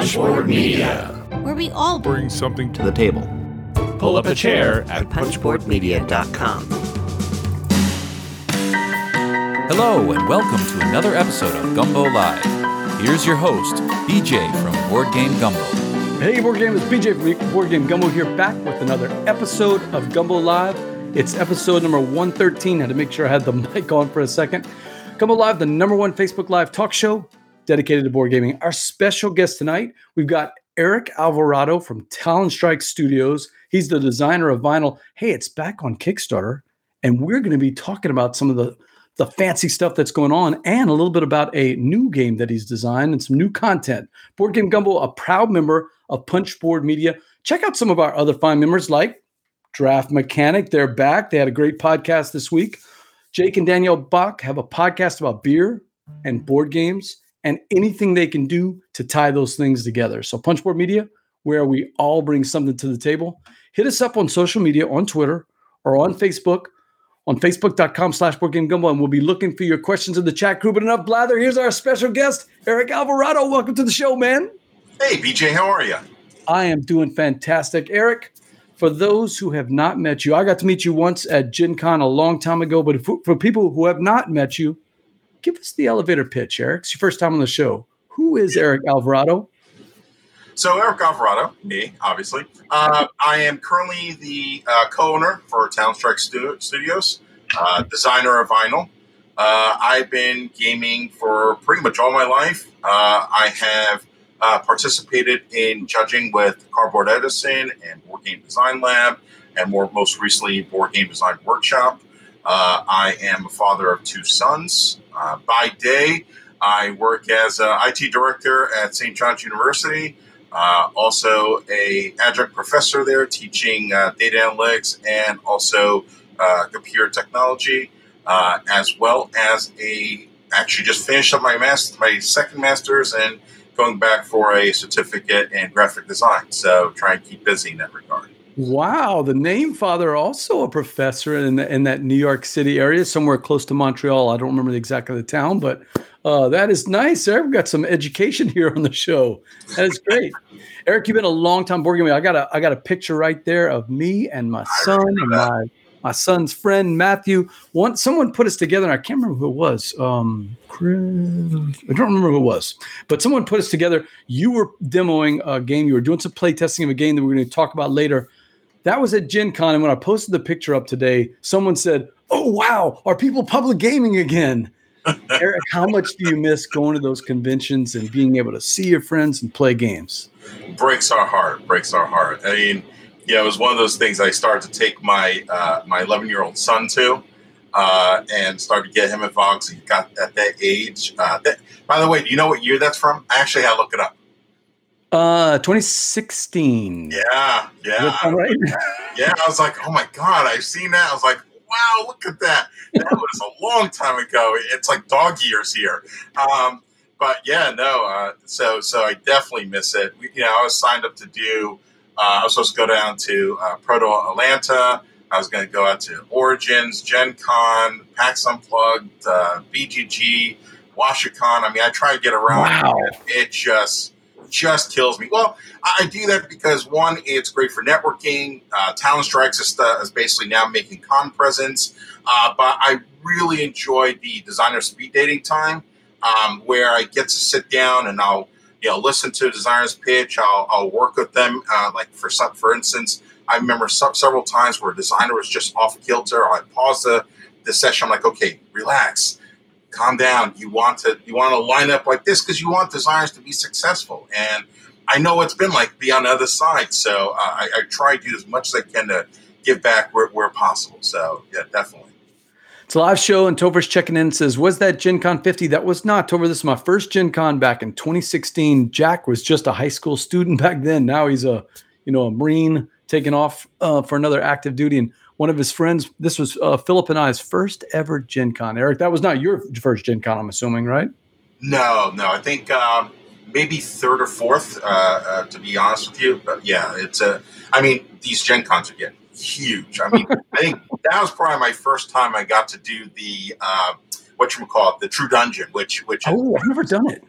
Punchboard Media, where we all bring something to the table. Pull up a chair at punchboardmedia.com. Hello, and welcome to another episode of Gumbo Live. Here's your host, BJ from Board Game Gumbo. Hey, Board Game, it's BJ from Board Game Gumbo here, back with another episode of Gumbo Live. It's episode number 113. I had to make sure I had the mic on for a second. Gumbo Live, the number one Facebook Live talk show dedicated to board gaming. Our special guest tonight, we've got Eric Alvarado from Talon Strike Studios. He's the designer of vinyl. Hey, it's back on Kickstarter, and we're going to be talking about some of the the fancy stuff that's going on and a little bit about a new game that he's designed and some new content. Board Game Gumbo, a proud member of Punchboard Media. Check out some of our other fine members like Draft Mechanic. They're back. They had a great podcast this week. Jake and Danielle Bach have a podcast about beer and board games and anything they can do to tie those things together. So, Punchboard Media, where we all bring something to the table. Hit us up on social media on Twitter or on Facebook on facebook.com slash board game and we'll be looking for your questions in the chat group. But enough blather here's our special guest eric alvarado. Welcome to the show man. Hey bj how are you i am doing fantastic. Eric for those who have not met you i got to meet you once at gen con a long time ago but for, for people who have not met you give us the elevator pitch eric it's your first time on the show who is eric alvarado so Eric Alvarado, me, obviously. Uh, I am currently the uh, co-owner for Talon Strike Studios, uh, designer of vinyl. Uh, I've been gaming for pretty much all my life. Uh, I have uh, participated in judging with Cardboard Edison and Board Game Design Lab, and more most recently Board Game Design Workshop. I am a father of two sons. By day, I work as an IT director at St. John's University. Uh, also, a adjunct professor there teaching uh, data analytics and also uh, computer technology, uh, as well as a actually just finished up my master, my second master's, and going back for a certificate in graphic design. So, try and keep busy in that regard. Wow, the name father also a professor in in that New York City area, somewhere close to Montreal. I don't remember exactly the town, but uh, that is nice. Eric, we've got some education here on the show. That is great. Eric, you've been a long time board gaming. I got a I got a picture right there of me and my son and my my son's friend Matthew. One someone put us together, and I can't remember who it was. Um, Chris, I don't remember who it was, but someone put us together. You were demoing a game. You were doing some play testing of a game that we're going to talk about later. That was at Gen Con, and when I posted the picture up today, someone said, "Oh wow, are people public gaming again?" Eric, how much do you miss going to those conventions and being able to see your friends and play games? Breaks our heart. Breaks our heart. I mean, yeah, it was one of those things I started to take my uh, my 11 year old son to, uh, and started to get him involved. He got at that age. Uh, that, by the way, do you know what year that's from? I actually had to look it up. Uh, 2016. Yeah, yeah, right? yeah. I was like, oh my god, I've seen that. I was like, wow, look at that. That was a long time ago. It's like dog years here. Um, but yeah, no. Uh, so so I definitely miss it. We, you know, I was signed up to do. Uh, I was supposed to go down to uh, Proto Atlanta. I was going to go out to Origins, Gen Con, PAX Unplugged, uh, BGG, WashCon. I mean, I try to get around. Wow. It, it just just kills me. Well, I do that because one, it's great for networking. Uh, Talon Strikes is, is basically now making con presence, uh, but I really enjoy the designer speed dating time, um, where I get to sit down and I'll you know listen to a designer's pitch. I'll, I'll work with them. Uh, like for some, for instance, I remember some, several times where a designer was just off kilter. I pause the the session. I'm like, okay, relax calm down. You want to you want to line up like this because you want designers to be successful. And I know it's been like be on the other side, so uh, I, I, try to do as much as I can to give back where, where possible. So yeah, definitely. It's a live show, and Topher's checking in says, Was that Gen Con 50? That was not. Topher, this is my first Gen Con back in 2016. Jack was just a high school student back then. Now he's a, you know, a Marine taking off uh, for another active duty. And one of his friends. This was uh, Philip and I's first ever Gen Con. Eric, that was not your first Gen Con, I'm assuming, right? No, no. I think um, maybe third or fourth, uh, uh, to be honest with you. But yeah, it's a. I mean, these Gen Cons are getting huge. I mean, I think that was probably my first time I got to do the uh, what you call it, the True Dungeon, which which oh, I've never done it.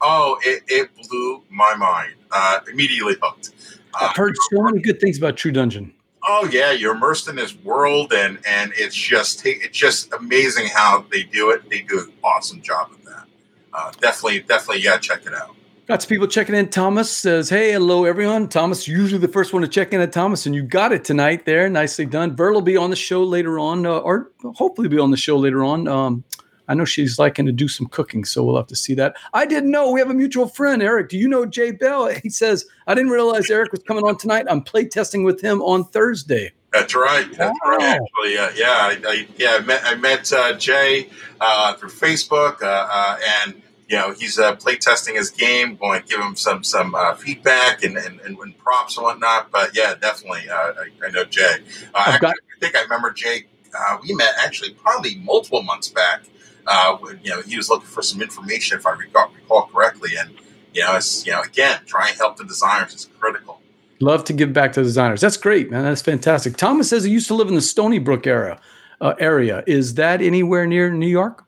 Oh, it, it blew my mind. Uh, immediately hooked. Uh, I've heard so many good things about True Dungeon. Oh yeah, you're immersed in this world, and and it's just it's just amazing how they do it. They do an awesome job of that. Uh, definitely, definitely, yeah, check it out. Got some people checking in. Thomas says, "Hey, hello everyone." Thomas, usually the first one to check in at Thomas, and you got it tonight. There, nicely done. Vert will be on the show later on, uh, or hopefully be on the show later on. Um, I know she's liking to do some cooking, so we'll have to see that. I didn't know we have a mutual friend, Eric. Do you know Jay Bell? He says, I didn't realize Eric was coming on tonight. I'm play testing with him on Thursday. That's right. That's wow. right. Actually, uh, yeah, I, I, yeah, I met, I met uh, Jay uh, through Facebook, uh, uh, and you know he's uh, play testing his game. Going to give him some some feedback and, and, and, props and whatnot. But yeah, definitely, I, I, know Jay. I, got- I think I remember Jay. we met actually probably multiple months back uh, you know, he was looking for some information, if I recall, recall correctly. And, you know, it's, you know, again, trying to help the designers is critical. Love to give back to the designers. That's great, man. That's fantastic. Thomas says he used to live in the Stony Brook area. Uh, area. Is that anywhere near New York?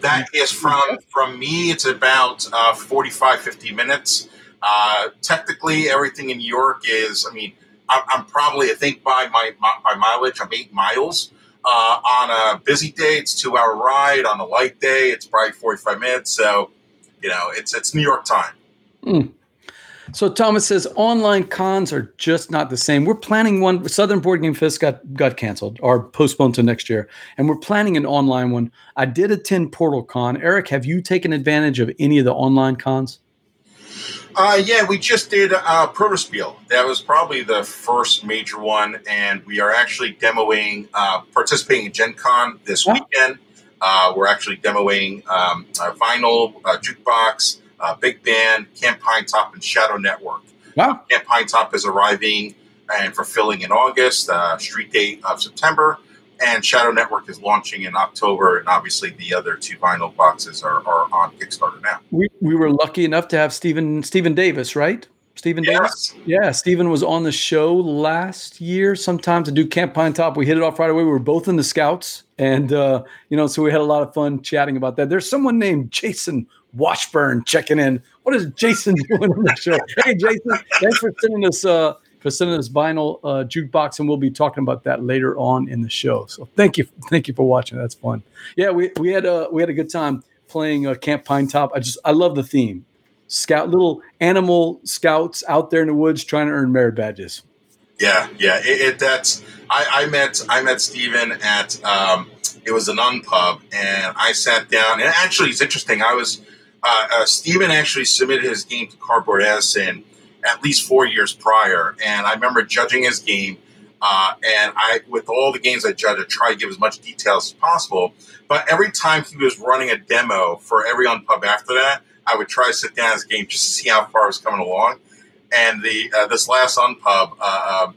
That is from from me. It's about uh, 45, 50 minutes. Uh, technically, everything in New York is. I mean, I'm, I'm probably. I think by my, my, my mileage, I'm eight miles. Uh, on a busy day, it's two hour ride. On a light day, it's probably 45 minutes. So, you know, it's it's New York time. Mm. So Thomas says online cons are just not the same. We're planning one. Southern Board Game Fest got got canceled or postponed to next year, and we're planning an online one. I did attend Portal Con. Eric, have you taken advantage of any of the online cons? Uh, yeah, we just did uh, Protospiel. That was probably the first major one, and we are actually demoing, uh, participating in Gen Con this weekend. Uh, we're actually demoing um, Vinyl, Jukebox, Big Band, Camp Pine Top, and Shadow Network. Wow. Camp Pinetop is arriving and fulfilling in August, uh, street date of September and Shadow Network is launching in October, and obviously the other two vinyl boxes are, are on Kickstarter now. We, we were lucky enough to have Stephen Stephen Davis, right? Stephen yes. Davis. Yeah, Stephen was on the show last year sometime to do Camp Pine Top. We hit it off right away. We were both in the Scouts, and uh, you know, so we had a lot of fun chatting about that. There's someone named Jason Washburn checking in. What is Jason doing on the show? hey, Jason, thanks for sending us. Uh, for sending us vinyl uh, jukebox, and we'll be talking about that later on in the show. So thank you, thank you for watching. That's fun. Yeah, we we had a we had a good time playing uh, Camp Pine Top. I just I love the theme. Scout little animal scouts out there in the woods trying to earn merit badges. Yeah, yeah. It, it that's I, I met I met Steven at um, it was an unpub, and I sat down. And actually, it's interesting. I was uh, uh, Steven actually submitted his game to Cardboard Edison at least four years prior. And I remember judging his game. Uh, and I, with all the games I judged, I try to give as much details as possible. But every time he was running a demo for every unpub after that, I would try to sit down his game just to see how far I was coming along. And the uh, this last unpub, uh, um,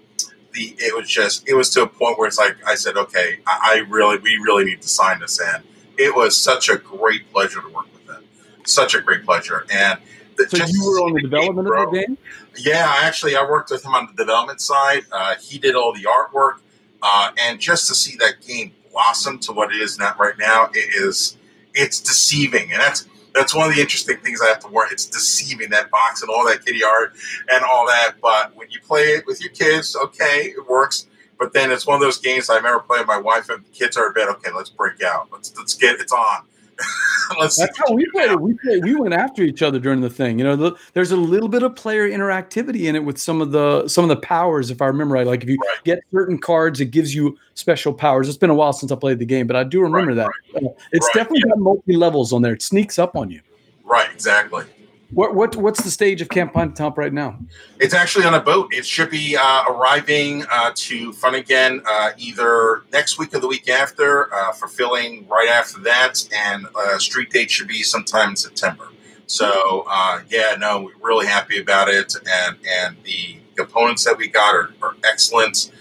the it was just it was to a point where it's like I said, okay, I, I really we really need to sign this in. It was such a great pleasure to work with him, such a great pleasure, and so you were on the development game, of the game? Yeah, actually, I worked with him on the development side. Uh, he did all the artwork, uh, and just to see that game blossom to what it is not right now, it is it's deceiving, and that's that's one of the interesting things I have to work. It's deceiving that box and all that kitty art and all that. But when you play it with your kids, okay, it works. But then it's one of those games I remember playing. My wife and the kids are in bed. Okay, let's break out. Let's let's get it's on. That's how we played it. We played, we went after each other during the thing. You know, the, there's a little bit of player interactivity in it with some of the some of the powers, if I remember right. Like if you right. get certain cards, it gives you special powers. It's been a while since I played the game, but I do remember right, that. Right. Uh, it's definitely yeah. got multi levels on there. It sneaks up on you. Right, exactly. What what what's the stage of Camp Pinetop right now? It's actually on a boat. It should be uh, arriving uh, to Fun Again uh, either next week or the week after, uh, fulfilling right after that, and uh, street date should be sometime in September. So uh, yeah, no, we're really happy about it, and and the components that we got are, are excellent.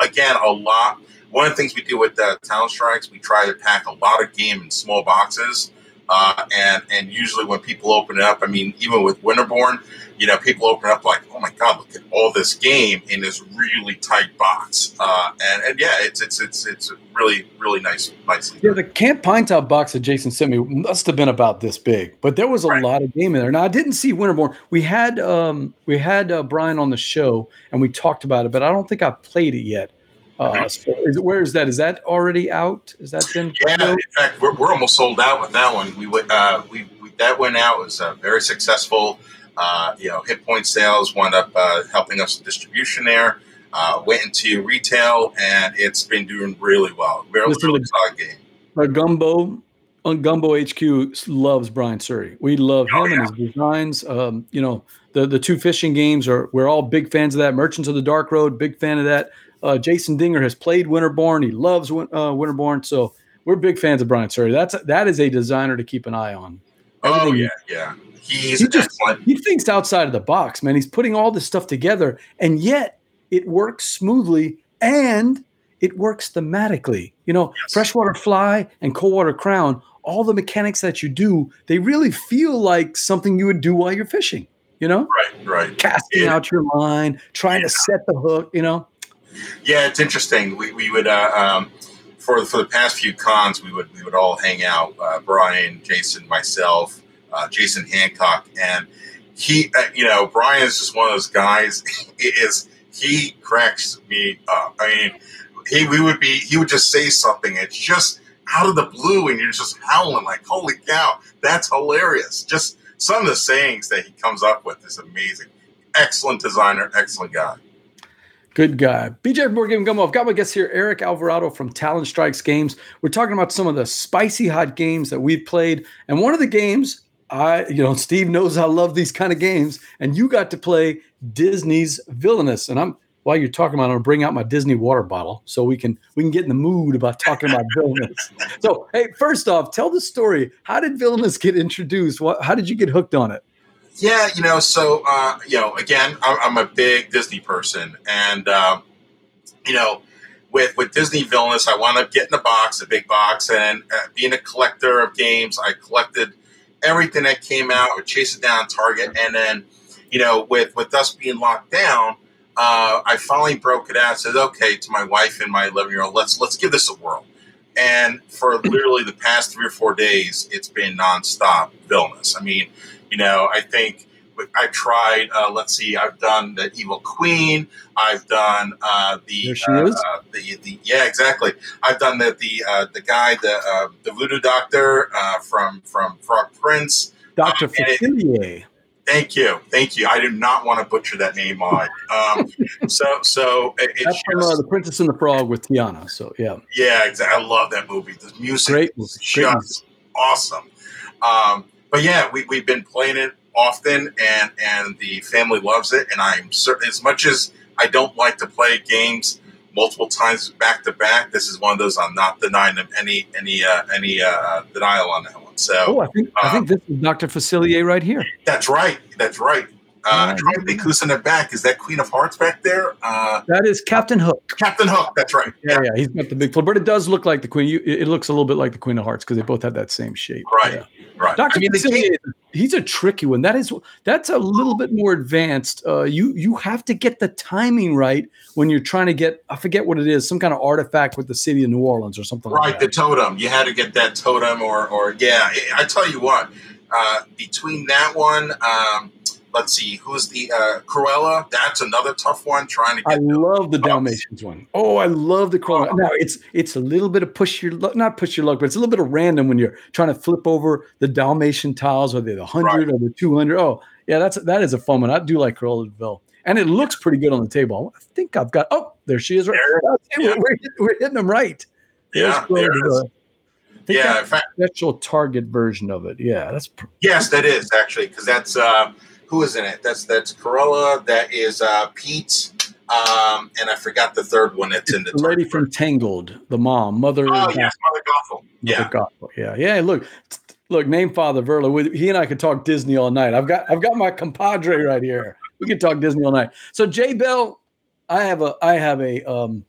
again, a lot. One of the things we do with the Talon Strikes, we try to pack a lot of game in small boxes Uh, and and usually when people open it up, I mean, even with Winterborn, you know, people open up like, oh my god, look at all this game in this really tight box. Uh, and and yeah, it's it's it's it's really really nice nicely. Yeah, the Camp Pine Top box that Jason sent me must have been about this big, but there was a Right. lot of game in there. Now I didn't see Winterborn. We had um we had uh, Brian on the show and we talked about it, but I don't think I played it yet. Uh, so is, where is that? Is that already out? Is that been? Yeah, in fact, we're, we're almost sold out with that one. We went, uh, we, we that went out was uh, very successful. Uh, you know, hit point sales wound up uh, helping us with distribution there. Uh, went into retail and it's been doing really well. Very, really solid game. Uh, Gumbo on Gumbo HQ loves Brian Suhre. We love him Oh, and his designs. Um, you know, the the two fishing games are we're all big fans of that. Merchants of the Dark Road, big fan of that. Uh, Jason Dinger has played Winterborn. He loves Win- uh, Winterborn, so we're big fans of Brian Suhre. That's that is a designer to keep an eye on. Oh yeah, yeah. He's He just- excellent. He thinks outside of the box, man. He's putting all this stuff together, and yet it works smoothly and it works thematically. You know, Yes. freshwater fly and cold water crown, all the mechanics that you do, they really feel like something you would do while you're fishing. You know, Right, right. casting Yeah. out your line, trying to set the hook. You know, Yeah, it's interesting. We, we would uh, um, for for the past few cons, we would we would all hang out. Uh, Brian, Jason, myself, uh, Jason Hancock, and he, uh, you know, Brian is just one of those guys. It is he cracks me up. I mean, he we would be he would just say something. It's just out of the blue, and you're just howling like, "Holy cow, that's hilarious!" Just some of the sayings that he comes up with is amazing. Excellent designer, excellent guy. Good guy. BJ from Board Game Gumbo. I've got my guest here, Eric Alvarado from Talon Strikes Games. We're talking about some of the spicy hot games that we've played. And one of the games, I, you know, Steve knows I love these kind of games. And you got to play Disney's Villainous. And I'm while you're talking about it, I'm gonna bring out my Disney water bottle so we can we can get in the mood about talking about Villainous. So hey, first off, tell the story. How did Villainous get introduced? What how did you get hooked on it? Yeah, you know, so uh, you know, again, I'm, I'm a big Disney person, and um, you know, with with Disney Villainous, I wound up getting a box, a big box, and uh, being a collector of games, I collected everything that came out, or chased it down Target, and then, you know, with with us being locked down, uh, I finally broke it out. Said, okay, to my wife and my 11 year old, let's let's give this a whirl. And for literally the past three or four days, it's been nonstop Villainous. I mean, you know, I think I've tried. Uh, let's see, I've done the Evil Queen. I've done uh, the, There she uh, is. uh, the the yeah, exactly. I've done the the uh, the guy, the uh, the Voodoo Doctor uh, from from Frog Prince. Dr. Uh, Facilier. Thank you, thank you. I do not want to butcher that name on. Um, so so it, it's from uh, just, The Princess and the Frog with Tiana. So yeah. yeah, exactly. I love that movie. The music Great is great just awesome. Um, but yeah, we, we've been playing it often, and and the family loves it. And I'm certain, as much as I don't like to play games multiple times back to back, this is one of those I'm not denying them any any uh, any uh, denial on that one. Oh, So I think I think this is Dr. Facilier right here. that's right, that's right. Uh, Yeah, I'm trying to think who's in the back. Is that Queen of Hearts back there? Uh, That is Captain Hook. Captain Hook. That's right. Yeah, yeah, he's got the big flip, but it does look like the Queen. You, it it looks a little bit like the Queen of Hearts because they both have that same shape. Right. Yeah. Right. Dr. I mean, the game- he's a tricky one. That is that's a little bit more advanced. Uh, you you have to get the timing right when you're trying to get I forget what it is, some kind of artifact with the city of New Orleans or something Right, like the totem. You had to get that totem, or, or yeah. I I tell you what, uh, between that one, um, let's see, who's the uh, Cruella? That's another tough one. Trying to I love the Dalmatians one. Oh, I love the Cruella. Now it's it's a little bit of push your luck, not push your luck, but it's a little bit of random when you're trying to flip over the Dalmatian tiles, or the hundred or the two hundred. Oh, yeah, that's that is a fun one. I do like Corollaville, and it looks pretty good on the table. I think I've got. Oh, there she is. Right, There. We're, we're, hitting them right. There's yeah, there it is. I Yeah, that's in fact, a special target version of it. Yeah, that's pr- yes, that is actually because that's uh, who is in it. That's that's Cruella. That is uh, Pete. Um, and I forgot the third one that's in the the lady from Tangled, the mom, mother. Oh yes, Mother Gothel. Yeah. Yeah, Gospel. Yeah. Yeah. Look, look, name Father Verla. He and I could talk Disney all night. I've got I've got my compadre right here. We could talk Disney all night. So Jay Bell, I have a I have a um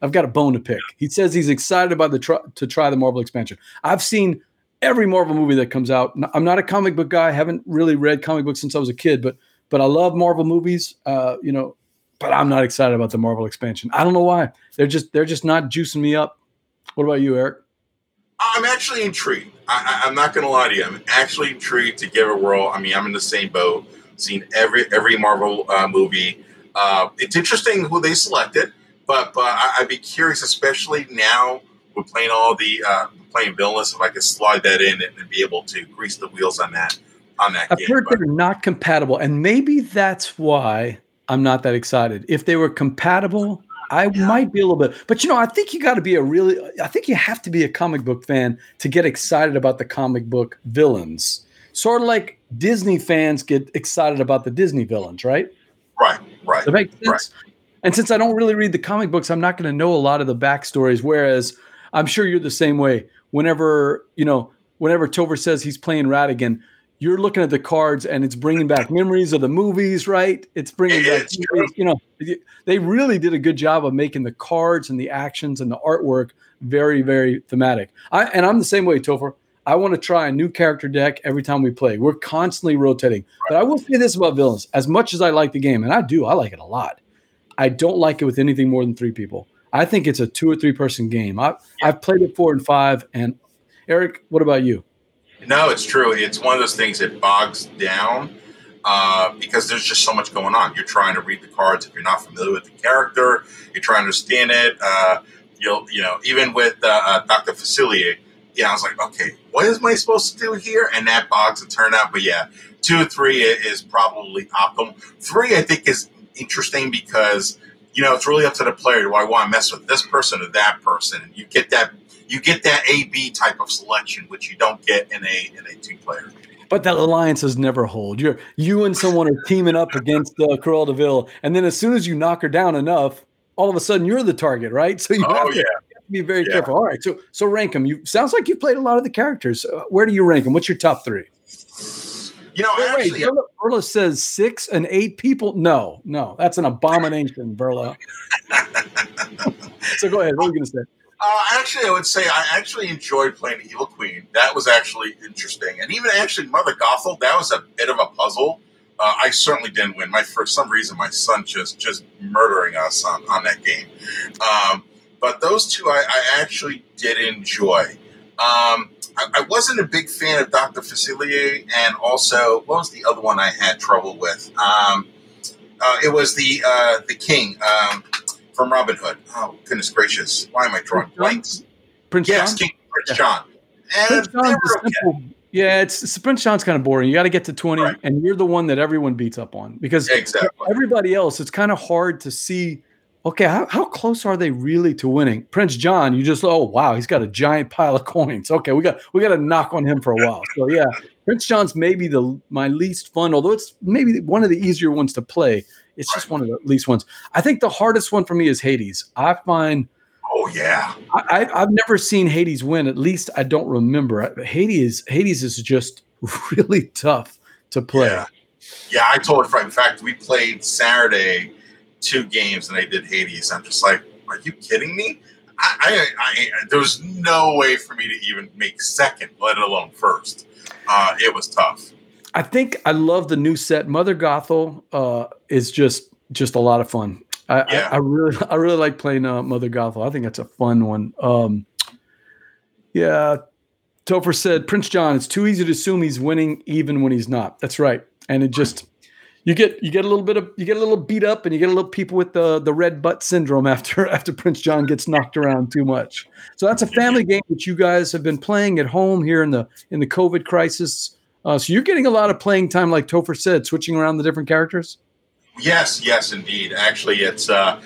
I've got a bone to pick. He says he's excited about the try, to try the Marvel expansion. I've seen every Marvel movie that comes out. I'm not a comic book guy. I haven't really read comic books since I was a kid, but but I love Marvel movies. Uh, you know, but I'm not excited about the Marvel expansion. I don't know why. They're just they're just not juicing me up. What about you, Eric? I'm actually intrigued. I, am not going to lie to you. I'm actually intrigued to give a whirl. I mean, I'm in the same boat. Seen every every Marvel uh, movie. Uh, it's interesting who they selected, but but I, would be curious, especially now we're playing all the uh, playing villainous. If I could slide that in and, and, be able to grease the wheels on that on that. I've game. heard but, they're not compatible, and maybe that's why I'm not that excited. If they were compatible, I yeah. might be a little bit, but you know, I think you got to be a really, I think you have to be a comic book fan to get excited about the comic book villains. Sort of like Disney fans get excited about the Disney villains, right? Right, right. That makes sense. Right. And since I don't really read the comic books, I'm not going to know a lot of the backstories. Whereas I'm sure you're the same way. Whenever, you know, whenever Topher says he's playing Ratigan, you're looking at the cards and it's bringing back memories of the movies, right? It's bringing back, you know, they really did a good job of making the cards and the actions and the artwork very, very thematic. I, and I'm the same way, Topher. I want to try a new character deck every time we play. We're constantly rotating. But I will say this about villains: as much as I like the game, and I do, I like it a lot. I don't like it with anything more than three people. I think it's a two or three person game. I, I've played it four and five. And Eric, what about you? No, it's true. It's one of those things that bogs down uh, because there's just so much going on. You're trying to read the cards if you're not familiar with the character. You're trying to understand it. Uh, you'll, you know, even with uh, uh Dr. Facilier, yeah, I was like, okay, what am I supposed to do here? And that bogs and turn out. But yeah, two or three is probably optimal. Three, I think, is interesting because you know it's really up to the player. Do I want to mess with this person or that person? And you get that you get that A B type of selection, which you don't get in a in a two player. But that alliances never hold. You're you and someone are teaming up against uh, Cruella de Vil, and then as soon as you knock her down enough, all of a sudden you're the target, right? So you oh, have, to, yeah. have to be very yeah. careful. All right, so so rank them. You sounds like you've played a lot of the characters. Uh, where do you rank them? What's your top three? You know, wait, actually, wait, Verla, says six and eight people. No, no, that's an abomination, Verla. so go ahead. What are you going to say? Uh, actually, I would say I actually enjoyed playing Evil Queen. That was actually interesting, and even actually Mother Gothel. That was a bit of a puzzle. Uh, I certainly didn't win. My for some reason, my son just just murdering us on, on that game. Um, but those two, I, I, actually did enjoy. Um, I, I, wasn't a big fan of Doctor Facilier, and also what was the other one I had trouble with? Um, uh, it was the uh, the King. Um, from Robin Hood. Oh goodness gracious! Why am I drawing blanks? Prince yes, John. King Prince yeah. John. Prince okay. Yeah, it's, it's, Prince John's kind of boring. You got to get to twenty, right. and you're the one that everyone beats up on because exactly. everybody else, it's kind of hard to see. Okay, how, how close are they really to winning? Prince John, you just oh wow, he's got a giant pile of coins. Okay, we got we got to knock on him for a while. So yeah, Prince John's maybe the my least fun, although it's maybe one of the easier ones to play it's just one of the least ones. I think the hardest one for me is Hades. I find. Oh yeah. I, I have never seen Hades win. At least I don't remember. Hades Hades is just really tough to play. Yeah, yeah I told Frank. In fact, we played Saturday two games and they did Hades. I'm just like, are you kidding me? I, I, I there was no way for me to even make second, let alone first. Uh, it was tough. I think I love the new set. Mother Gothel uh, is just just a lot of fun. I, yeah. I, I really I really like playing uh, Mother Gothel. I think that's a fun one. Um, yeah, Topher said Prince John. It's too easy to assume he's winning even when he's not. That's right, and it just you get you get a little bit of you get a little beat up and you get a little people with the the red butt syndrome after after Prince John gets knocked around too much. So that's a family game that you guys have been playing at home here in the in the COVID crisis. Uh, so you're getting a lot of playing time, like Topher said, switching around the different characters. Yes, yes, indeed. Actually, it's uh,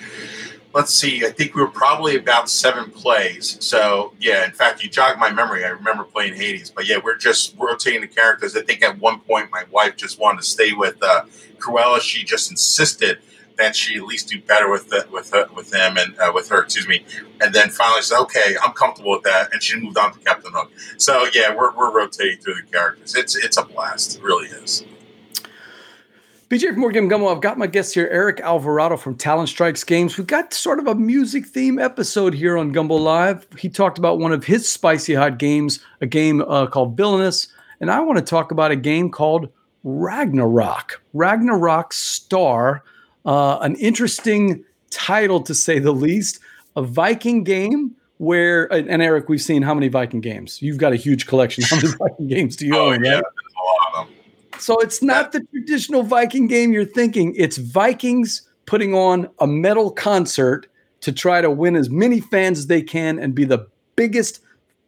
let's see. I think we were probably about seven plays. So yeah, in fact, you jogged my memory. I remember playing Hades, but yeah, we're just rotating the characters. I think at one point my wife just wanted to stay with uh, Cruella. She just insisted that she at least do better with the, with her, with them and uh, with her, excuse me. And then finally said, "Okay, I'm comfortable with that," and she moved on to Captain Hook. So yeah, we're, we're rotating through the characters. It's it's a blast. It really is. BJ from Board Game Gumbo, I've got my guest here, Eric Alvarado from Talon Strikes Games. We've got sort of a music theme episode here on Gumbo Live. He talked about one of his spicy hot games, a game uh, called Villainous, and I want to talk about a game called Ragnarok. Ragnarok Star, uh, an interesting title to say the least, a Viking game where, and Eric, we've seen how many Viking games? You've got a huge collection. How many Viking games do you Oh, own? yeah, right? there's a lot of them. So it's not the traditional Viking game you're thinking. It's Vikings putting on a metal concert to try to win as many fans as they can and be the biggest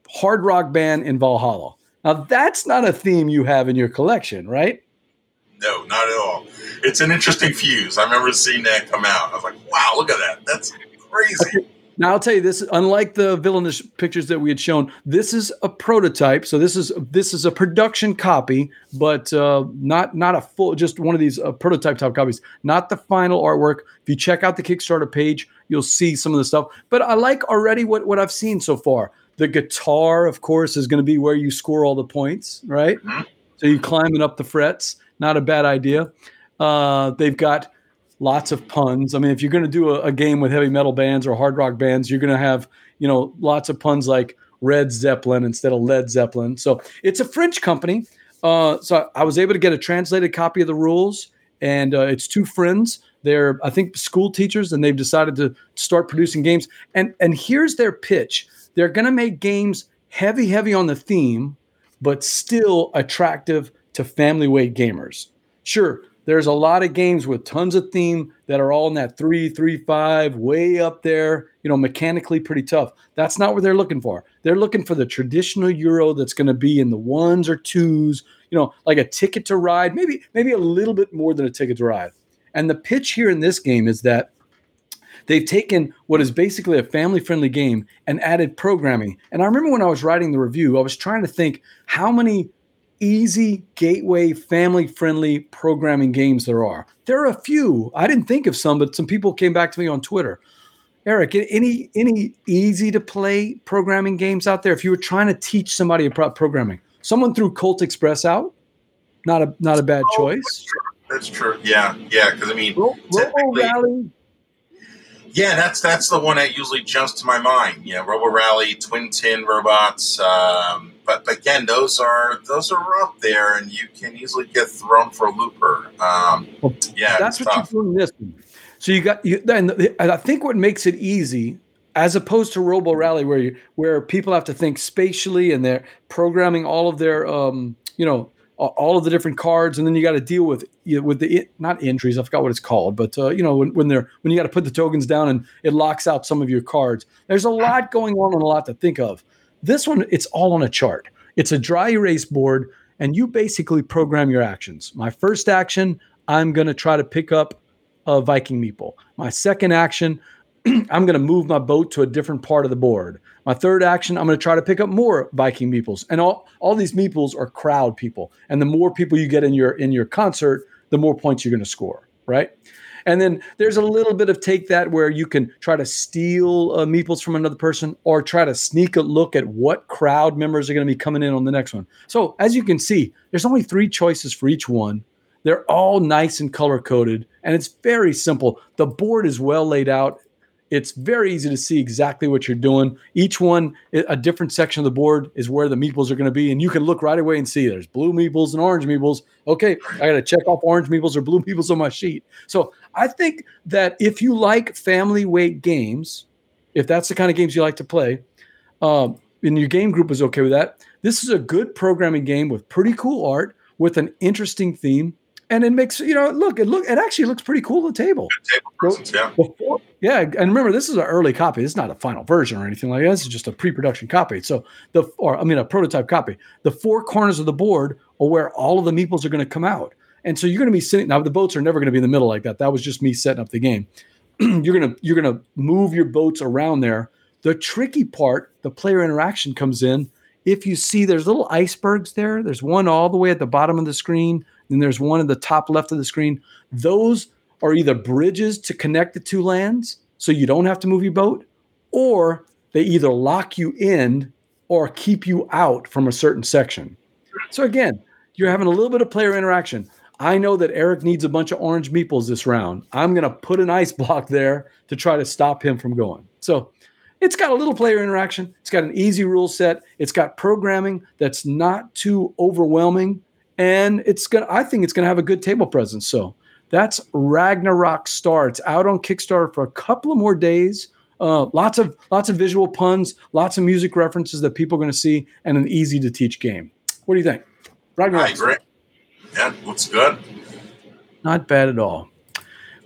hard rock band in Valhalla. Now that's not a theme you have in your collection, right? No, not at all. It's an interesting fuse. I remember seeing that come out. I was like, wow, look at that. That's crazy. Now I'll tell you this: unlike the villainous pictures that we had shown, this is a prototype. So this is this is a production copy, but uh, not not a full, just one of these uh, prototype type copies. Not the final artwork. If you check out the Kickstarter page, you'll see some of the stuff. But I like already what what I've seen so far. The guitar, of course, is going to be where you score all the points, right? Mhm. So you climbing up the frets. Not a bad idea. Uh, they've got lots of puns. I mean, if you're going to do a, a game with heavy metal bands or hard rock bands, you're going to have, you know, lots of puns like Red Zeppelin instead of Led Zeppelin. So it's a French company. Uh, so I was able to get a translated copy of the rules, and uh, it's two friends. They're, I think, school teachers, and they've decided to start producing games. And and here's their pitch: they're going to make games heavy, heavy on the theme, but still attractive to family weight gamers. Sure, there's a lot of games with tons of theme that are all in that three, three, five, way up there, you know, mechanically pretty tough. That's not what they're looking for. They're looking for the traditional Euro that's going to be in the ones or twos, you know, like a ticket to ride, maybe, maybe a little bit more than a ticket to ride. And the pitch here in this game is that they've taken what is basically a family friendly game and added programming. And I remember when I was writing the review, I was trying to think how many easy gateway family friendly programming games there are. There are a few. I didn't think of some, but some people came back to me on Twitter. Eric, any any easy to play programming games out there? If you were trying to teach somebody about programming, someone threw Colt Express out. Not a not a bad Oh, choice. That's true. That's true. Yeah, yeah. Because I mean, Ro- Robo Rally. Yeah, that's that's the one that usually jumps to my mind. You know, Robo Rally, Twin Tin Robots. Um, but, but again, those are those are up there, and you can easily get thrown for a looper. Um, yeah, That's what tough. you're doing this. one. So you got you. And I think what makes it easy, as opposed to Robo Rally, where you where people have to think spatially and they're programming all of their, um, you know, all of the different cards, and then you got to deal with you know, with the not injuries. I forgot what it's called, but uh, you know when, when they're when you got to put the tokens down and it locks out some of your cards. There's a lot going on and a lot to think of. This one, it's all on a chart. It's a dry erase board, and you basically program your actions. My first action, I'm going to try to pick up a Viking meeple. My second action, I'm going to move my boat to a different part of the board. My third action, I'm going to try to pick up more Viking meeples. And all, all these meeples are crowd people. And the more people you get in your in your concert, the more points you're going to score, right? And then there's a little bit of take that where you can try to steal uh, meeples from another person or try to sneak a look at what crowd members are going to be coming in on the next one. So as you can see, there's only three choices for each one. They're all nice and color coded, and it's very simple. The board is well laid out. It's very easy to see exactly what you're doing. Each one, a different section of the board is where the meeples are going to be, and you can look right away and see there's blue meeples and orange meeples. Okay, I got to check off orange meeples or blue meeples on my sheet. So I think that if you like family weight games, if that's the kind of games you like to play, um, and your game group is okay with that, this is a good programming game with pretty cool art, with an interesting theme, and it makes you know look it look it actually looks pretty cool the table. Table yeah. Before, yeah, and remember this is an early copy. Is not a final version or anything like that. This is just a pre-production copy. So the or I mean a prototype copy. The four corners of the board are where all of the meeples are going to come out. And so you're going to be sitting now. The boats are never going to be in the middle like that. That was just me setting up the game. you're gonna you're gonna move your boats around there. The tricky part, the player interaction comes in. If you see there's little icebergs there, there's one all the way at the bottom of the screen, and there's one at the top left of the screen. Those are either bridges to connect the two lands so you don't have to move your boat, or they either lock you in or keep you out from a certain section. So again, you're having a little bit of player interaction. I know that Eric needs a bunch of orange meeples this round. I'm going to put an ice block there to try to stop him from going. So it's got a little player interaction. It's got an easy rule set. It's got programming that's not too overwhelming. And it's to, I think it's going to have a good table presence. So that's Ragnarok Star. It's out on Kickstarter for a couple of more days. Uh, lots of lots of visual puns, lots of music references that people are going to see, and an easy to teach game. What do you think? Ragnarok I agree. Yeah, looks good. Not bad at all.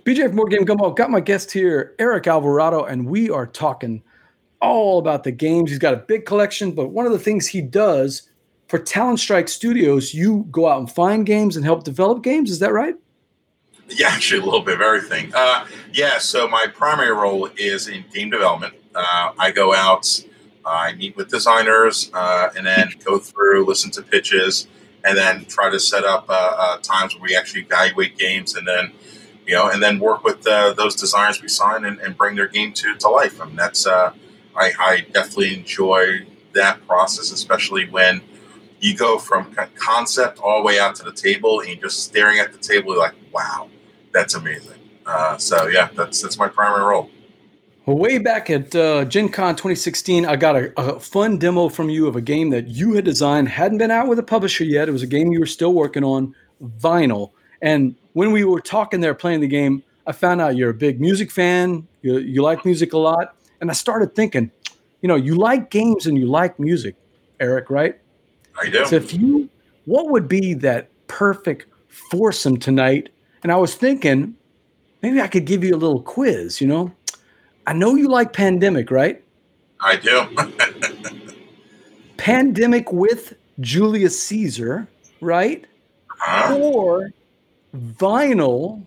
BJ from Board Game Gumbo got my guest here, Eric Alvarado, and we are talking all about the games. He's got a big collection, but one of the things he does for Talon Strike Studios, you go out and find games and help develop games. Is that right? Yeah, actually, a little bit of everything. Uh, yeah, so my primary role is in game development. Uh, I go out, I meet with designers, uh, and then go through, listen to pitches, and then try to set up uh, uh, times where we actually evaluate games, and then you know, and then work with uh, those designers we sign and, and, bring their game to, to life. I mean, that's I, I definitely enjoy that process, especially when you go from concept all the way out to the table and you're just staring at the table, you're like, wow, that's amazing. Uh, so yeah, that's that's my primary role. Well, way back at uh, Gen Con 2016, I got a, a, fun demo from you of a game that you had designed, hadn't been out with a publisher yet. It was a game you were still working on, Vinyl. And when we were talking there playing the game, I found out you're a big music fan, you, you like music a lot. And I started thinking, you know, you like games and you like music, Eric, right? I do. So if you, what would be that perfect foursome tonight? And I was thinking, maybe I could give you a little quiz, you know? I know you like Pandemic, right? I do. Pandemic with Julius Caesar, right? Huh? Or vinyl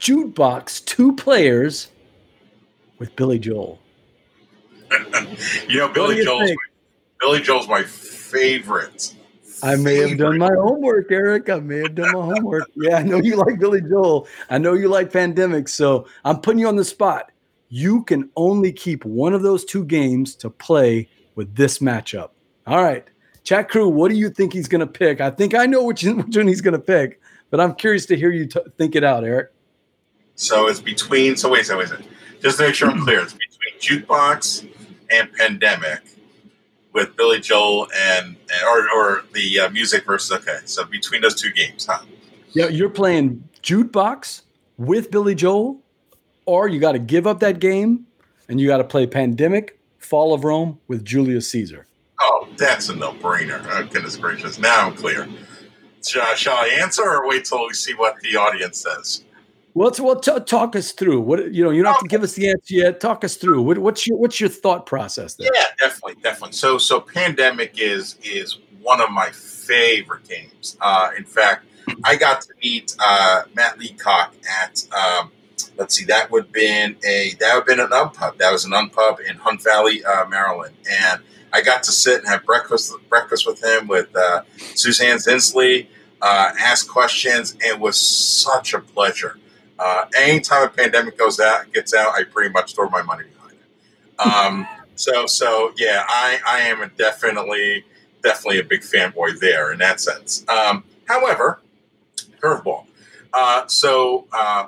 jukebox, two players with Billy Joel. you know, Billy Joel's my, Billy Joel's my favorite. I may have done my homework, Eric. I may have done my homework. Yeah, I know you like Billy Joel. I know you like Pandemic. So I'm putting you on the spot you can only keep one of those two games to play with this matchup. All right. Chat crew, what do you think he's going to pick? I think I know which, which one he's going to pick, but I'm curious to hear you t- think it out, Eric. So it's between, so wait, so wait, just to make sure I'm clear, it's between Jukebox and Pandemic with Billy Joel and, or, or the uh, music versus, okay, so between those two games, huh? Yeah, you're playing Jukebox with Billy Joel or you got to give up that game and you got to play Pandemic, Fall of Rome with Julius Caesar. Oh, that's a no-brainer. Oh, goodness gracious! Now I'm clear. Shall, shall I answer or wait till we see what the audience says? Well, well, t- talk us through. What you know, you don't have to give us the answer yet. Talk us through. What, what's your what's your thought process there? Yeah, definitely, definitely. So, so Pandemic is is one of my favorite games. Uh, in fact, I got to meet uh, Matt Leacock at um, let's see, that would have been a that would been an unpub. That was an unpub in Hunt Valley, uh, Maryland, and I got to sit and have breakfast breakfast with him with uh, Suzanne Zinsley, uh, ask questions, and it was such a pleasure. Uh, anytime a pandemic goes out gets out, I pretty much throw my money behind it. Um, so so yeah, I I am definitely definitely a big fanboy there in that sense. Um, however, curveball. Uh, so uh,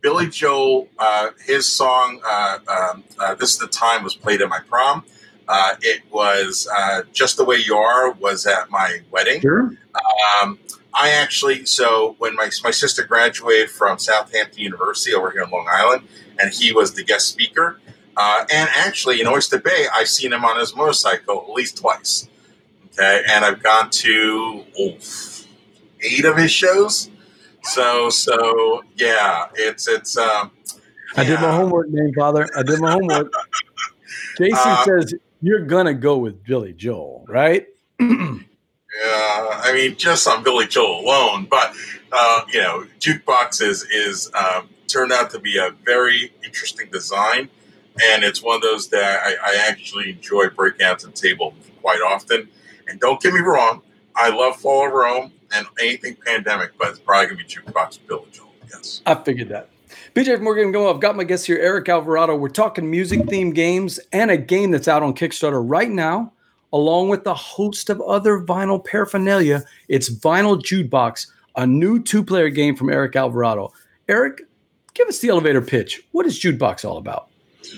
Billy Joel, uh, his song uh, um, uh, "This Is the Time" was played at my prom. Uh, it was uh, "Just the Way You Are" was at my wedding. Sure. Um, I actually, so when my my sister graduated from Southampton University over here in Long Island, and he was the guest speaker. Uh, and actually, in Oyster Bay, I've seen him on his motorcycle at least twice. Okay, and I've gone to oh, eight of his shows. So so yeah, it's it's. Um, I did my homework, man, father. I did my homework. Jason uh, says you're gonna go with Billy Joel, right? yeah, I mean, just on Billy Joel alone, but uh, you know, jukebox is um, turned out to be a very interesting design, and it's one of those that I, I actually enjoy breaking out to the table quite often. And don't get me wrong, I love Fall of Rome and anything pandemic, but it's probably to be Jukebox Billy Joel. Yes. I figured that. BJ Morgan, go. I've got my guest here, Eric Alvarado. We're talking music themed games and a game that's out on Kickstarter right now, along with a host of other vinyl paraphernalia. It's Vinyl Jukebox. a new two player game from Eric Alvarado. Eric, give us the elevator pitch. What is Jukebox all about?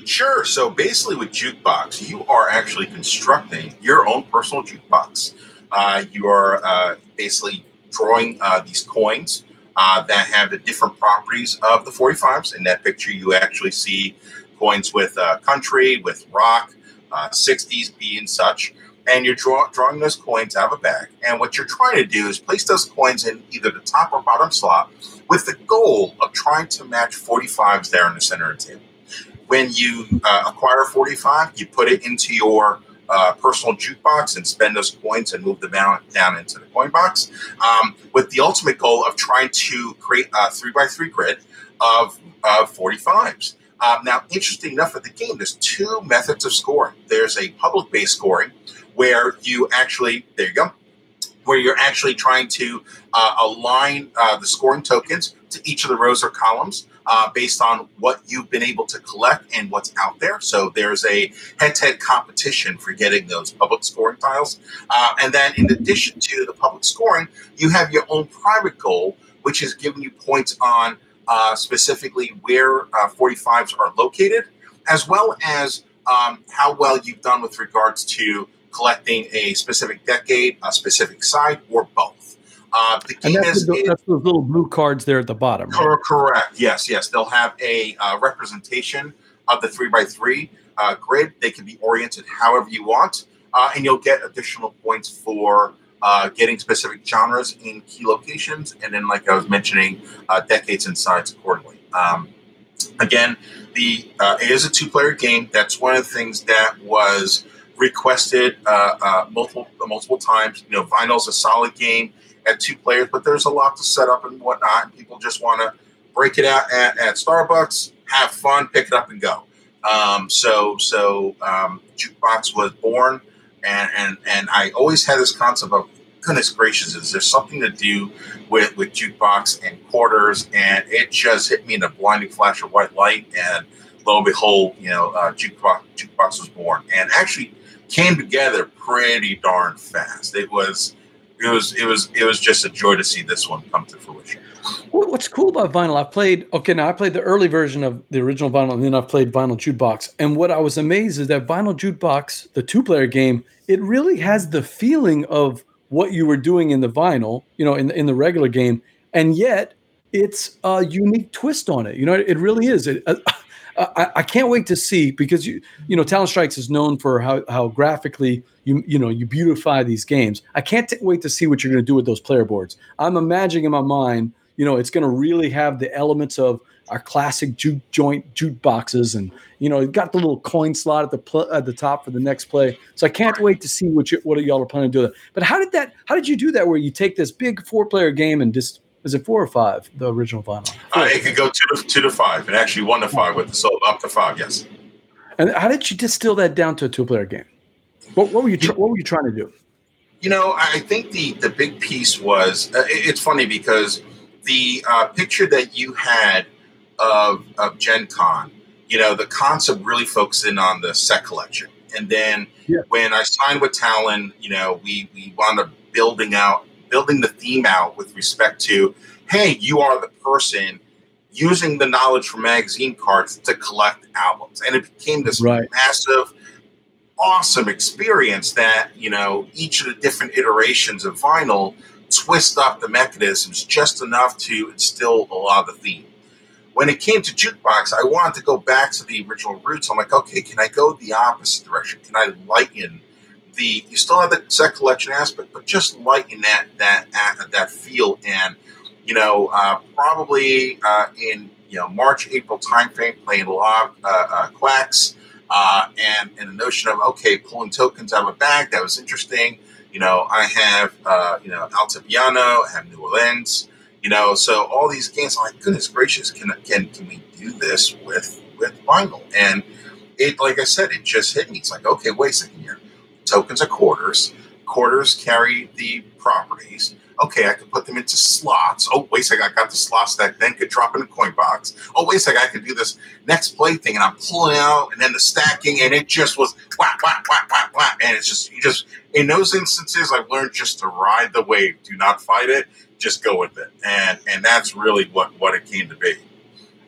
Sure. So basically, with Jukebox, you are actually constructing your own personal jukebox. Uh, you are uh, basically drawing uh, these coins uh, that have the different properties of the 45s. In that picture, you actually see coins with uh, country, with rock, 60s, uh, B, and such. And you're draw- drawing those coins out of a bag. And what you're trying to do is place those coins in either the top or bottom slot with the goal of trying to match 45s there in the center of the table. When you uh, acquire 45, you put it into your uh, personal jukebox and spend those coins and move them down, down into the coin box um, with the ultimate goal of trying to create a three by three grid of, of 45s. Um, now, interesting enough, at the game, there's two methods of scoring. There's a public based scoring where you actually, there you go, where you're actually trying to uh, align uh, the scoring tokens to each of the rows or columns uh, based on what you've been able to collect and what's out there. So there's a head-to-head competition for getting those public scoring tiles. Uh, and then in addition to the public scoring, you have your own private goal, which is giving you points on uh, specifically where 45s uh, are located, as well as um, how well you've done with regards to collecting a specific decade, a specific side, or both. Uh, the and that's, is, the, that's those little blue cards there at the bottom. Right? Correct. Yes, yes. They'll have a uh, representation of the three by three uh, grid. They can be oriented however you want, uh, and you'll get additional points for uh, getting specific genres in key locations, and then, like I was mentioning, uh, decades and sides accordingly. Um, again, the it is a two-player game. That's one of the things that was requested multiple multiple times. You know, Vinyl's a solid game at two players, but there's a lot to set up and whatnot. People just want to break it out at, at, Starbucks, have fun, pick it up, and go. Um, so, so um, Jukebox was born, and, and and I always had this concept of goodness gracious, is there something to do with with Jukebox and quarters? And it just hit me in a blinding flash of white light, and lo and behold, you know, uh, Jukebox, Jukebox was born, and actually came together pretty darn fast. It was it was it was it was just a joy to see this one come to fruition. What's cool about vinyl? I've played okay. Now I played the early version of the original vinyl, and then I've played vinyl jukebox. And what I was amazed is that vinyl jukebox, the two-player game, it really has the feeling of what you were doing in the vinyl, you know, in in the regular game, and yet it's a unique twist on it. You know, it really is. It, uh, I, I, can't wait to see because you you know Talon Strikes is known for how how graphically you you know you beautify these games. I can't t- wait to see what you're going to do with those player boards. I'm imagining in my mind, you know, it's going to really have the elements of our classic juke joint jute boxes, and you know, got the little coin slot at the pl- at the top for the next play. So I can't wait to see what you, what y'all are planning to do. But how did that? How did you do that? Where you take this big four player game and just is it four or five? The original vinyl. Uh, it could go two to two to five, and actually one to five with the so up to five. Yes. And how did you distill that down to a two-player game? What, what were you tr- What were you trying to do? You know, I think the the big piece was uh, it's funny because the uh, picture that you had of of Gen Con, you know, the concept really focused in on the set collection, and then yeah. when I signed with Talon, you know, we we wound up building out building the theme out with respect to, hey, you are the person using the knowledge from magazine cards to collect albums. And it became this right. massive, awesome experience that, you know, each of the different iterations of vinyl twist up the mechanisms just enough to instill a lot of the theme. When it came to jukebox, I wanted to go back to the original roots. I'm like, okay, can I go the opposite direction? Can I lighten the you still have the set collection aspect, but just lighten that that that feel and you know uh, probably uh, in you know March April timeframe playing a lot of uh, uh quacks uh, and and the notion of okay pulling tokens out of a bag that was interesting. You know I have uh, you know Altiplano, I have New Orleans. You know, so all these games, I'm like, goodness gracious, can can can we do this with with vinyl? And it, like I said, it just hit me. It's like, okay, wait a second here tokens are quarters. Quarters carry the properties. Okay, I can put them into slots. Oh, wait a second, I got the slots that then could drop in a coin box. Oh, wait a second, I can do this next play thing, and I'm pulling out, and then the stacking, and it just was whack, whack, whack, whack, whack, and it's just you just in those instances, I've learned just to ride the wave. Do not fight it. just go with it, and and that's really what what it came to be.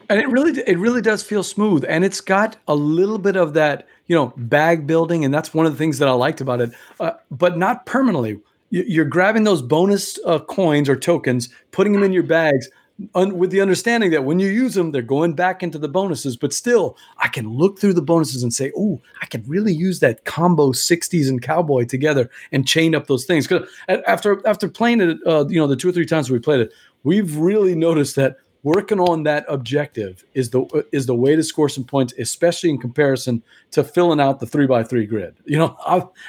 And it really it really does feel smooth, and it's got a little bit of that you know bag building, and that's one of the things that I liked about it, uh, but not permanently. You're grabbing those bonus uh, coins or tokens, putting them in your bags, un- with the understanding that when you use them, they're going back into the bonuses. But still, I can look through the bonuses and say, "Oh, I can really use that combo '60s and cowboy together and chain up those things." Because after after playing it, uh, you know, the two or three times we played it, we've really noticed that working on that objective is the is the way to score some points, especially in comparison to filling out the three by three grid. You know,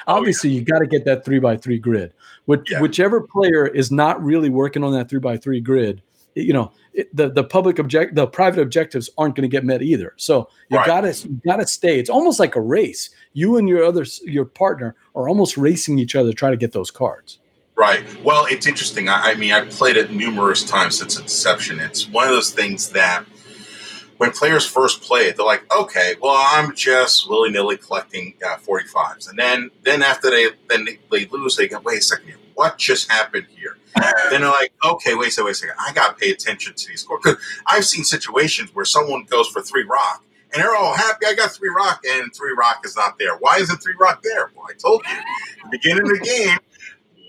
obviously oh, yeah. you got to get that three by three grid. Which, yeah. Whichever player is not really working on that three by three grid you know it, the the public object the private objectives aren't going to get met either so you right. gotta you gotta stay it's almost like a race you and your other your partner are almost racing each other to try to get those cards right well it's interesting i, I mean i've played it numerous times since inception it's one of those things that when players first play it, they're like, okay, well, I'm just willy nilly collecting uh, 45s, and then then after they then they, they lose, they go, wait a second, here. what just happened here? then they're like, okay, wait a second, wait a second. I got to pay attention to these scores. Because I've seen situations where someone goes for three rock and they're all happy. I got three rock and three rock is not there. Why isn't three rock there? Well, I told you. the beginning of the game,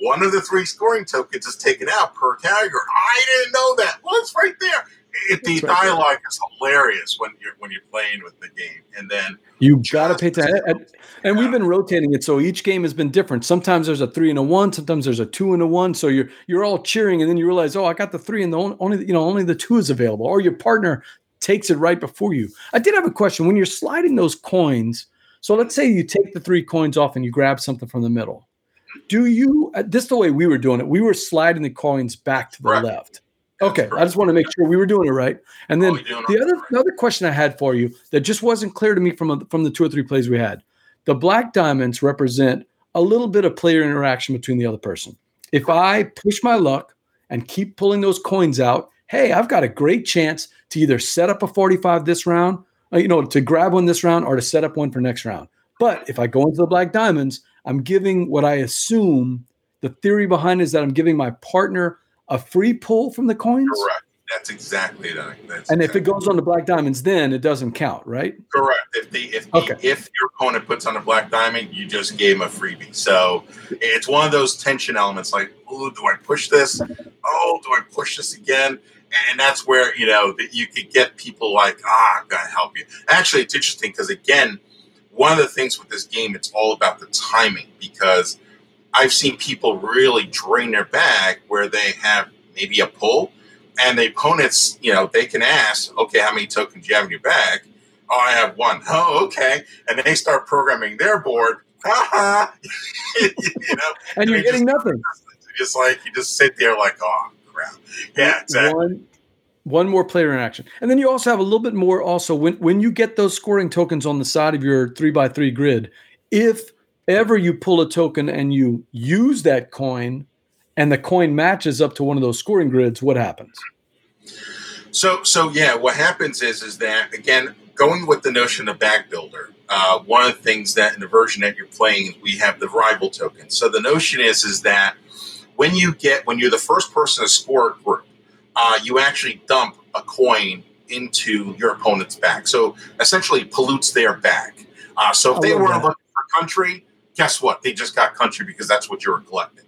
one of the three scoring tokens is taken out per category. I didn't know that. Well, it's right there it, the right dialogue there. is hilarious when you're when you're playing with the game, and then you got to pay attention. And, and we've been rotating it, so each game has been different. Sometimes there's a three and a one, sometimes there's a two and a one. So you're you're all cheering, and then you realize, oh, I got the three, and the only, only you know only the two is available, or your partner takes it right before you. I did have a question when you're sliding those coins. So let's say you take the three coins off and you grab something from the middle. Do you? Uh, this is the way we were doing it. We were sliding the coins back to the right. left. Okay, I just want to make sure we were doing it right. And then oh, the other the other question I had for you that just wasn't clear to me from a, from the two or three plays we had. The black diamonds represent a little bit of player interaction between the other person. If I push my luck and keep pulling those coins out, hey, I've got a great chance to either set up a 45 this round, uh, you know, to grab one this round or to set up one for next round. But if I go into the black diamonds, I'm giving what I assume the theory behind is that I'm giving my partner a free pull from the coins? Correct. That's exactly that. That's and exactly if it goes on the black diamonds, then it doesn't count, right? Correct. If the if the, okay. if your opponent puts on a black diamond, you just gave him a freebie. So it's one of those tension elements. Like, oh, do I push this? Oh, do I push this again? And that's where you know that you could get people like, ah, I'm gonna help you. Actually, it's interesting because again, one of the things with this game, it's all about the timing because I've seen people really drain their bag where they have maybe a pull, and the opponents, you know, they can ask, okay, how many tokens do you have in your bag? Oh, I have one. Oh, okay. And they start programming their board. Ha you know, and you're getting just, nothing. Just like you just sit there like, oh crap. Yeah, exactly. One, one more player interaction. And then you also have a little bit more also when when you get those scoring tokens on the side of your three by three grid, if ever you pull a token and you use that coin and the coin matches up to one of those scoring grids, what happens? So, so yeah, what happens is, is that again, going with the notion of bag builder, uh, one of the things that in the version that you're playing, we have the rival token. So the notion is, is that when you get, when you're the first person to score a group, uh, you actually dump a coin into your opponent's bag. So essentially pollutes their bag. Uh, so if they were looking for country, guess what? They just got country because that's what you were collecting.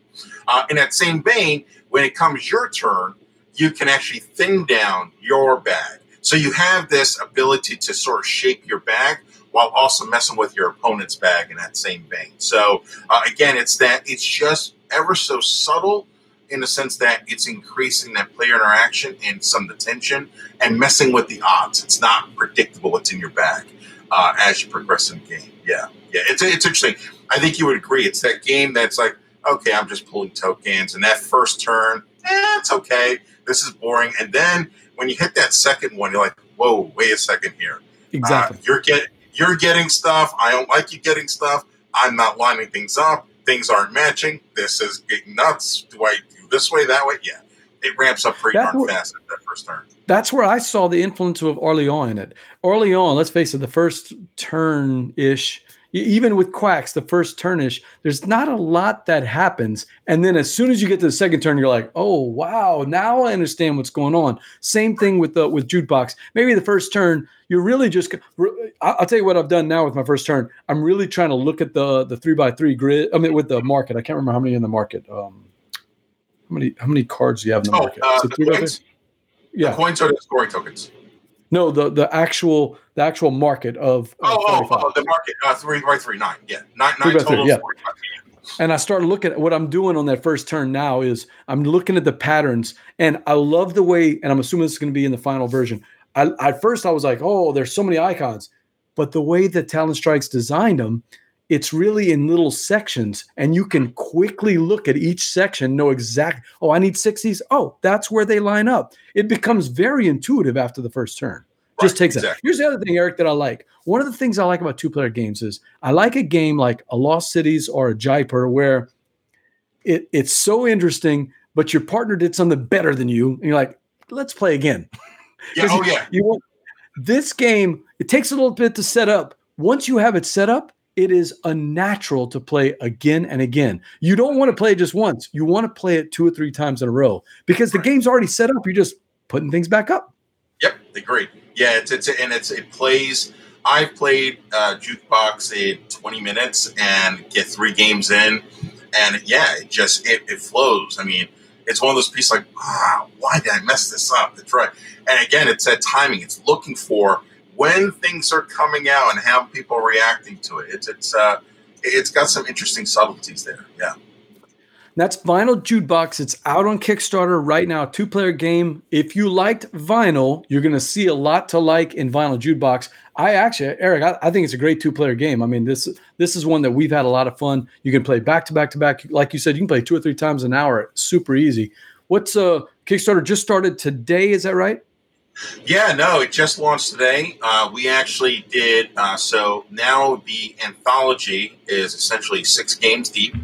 Uh, in that same vein, when it comes your turn, you can actually thin down your bag. So you have this ability to sort of shape your bag while also messing with your opponent's bag in that same vein. So uh, again, it's that it's just ever so subtle in the sense that it's increasing that player interaction and some the tension and messing with the odds. It's not predictable what's in your bag uh, as you progress in the game. Yeah, yeah, it's it's interesting. I think you would agree. It's that game that's like, okay, I'm just pulling tokens, and that first turn, eh, it's okay. This is boring. And then when you hit that second one, you're like, whoa, wait a second here. Exactly. Uh, you're get you're getting stuff. I don't like you getting stuff. I'm not lining things up. Things aren't matching. This is getting nuts. Do I this way, that way? Yeah. It ramps up pretty darn fast at that first turn. That's where I saw the influence of Orleans in it. Orleans, let's face it, the first turn ish even with quacks, the first turnish, there's not a lot that happens. And then as soon as you get to the second turn, you're like, oh wow, now I understand what's going on. Same thing with the with jukebox. Maybe the first turn, you're really just. I'll tell you what I've done now with my first turn. I'm really trying to look at the the three by three grid. I mean, with the market, I can't remember how many in the market. Um, how many how many cards do you have in the Oh, market? uh, the coins? Yeah. The coins are the scoring tokens. No, the the actual the actual market of, of Oh, oh, oh, the market uh, three by three nine. Yeah, nine Three nine by three, total. yeah. and I started looking at what I'm doing on that first turn now is I'm looking at the patterns and I love the way and I'm assuming this is going to be in the final version. I, at first I was like, oh, there's so many icons, but the way that Talon Strikes designed them, it's really in little sections and you can quickly look at each section, know exact. Oh, I need six of these. Oh, that's where they line up. It becomes very intuitive after the first turn. Just Right, takes it. exactly. Here's the other thing, Eric, that I like. One of the things I like about two player games is I like a game like a Lost Cities or a Jaipur where it, it's so interesting, but your partner did something better than you. And you're like, let's play again. Yeah. Oh yeah. You want this game, it takes a little bit to set up. Once you have it set up, it is unnatural to play again and again. You don't want to play it just once. You want to play it two or three times in a row because the game's already set up. You're just putting things back up. Yep, agree. Yeah, it's it's and it's it plays. I've played uh, jukebox in 20 minutes and get three games in, and yeah, it just it, it flows. I mean, it's one of those pieces like, ah, why did I mess this up? That's right. And again, it's that timing. It's looking for when things are coming out and how people are reacting to it. It's it's uh, it's got some interesting subtleties there. Yeah. That's Vinyl Jukebox. It's out on Kickstarter right now, two player game. If you liked Vinyl, you're going to see a lot to like in Vinyl Jukebox. I actually, Eric, I, I think it's a great two player game. I mean, this this is one that we've had a lot of fun. You can play back to back to back. Like you said, you can play two or three times an hour. Super easy. What's uh Kickstarter just started today? Is that right? Yeah, no, it just launched today. Uh, we actually did uh, so. Now the anthology is essentially six games deep.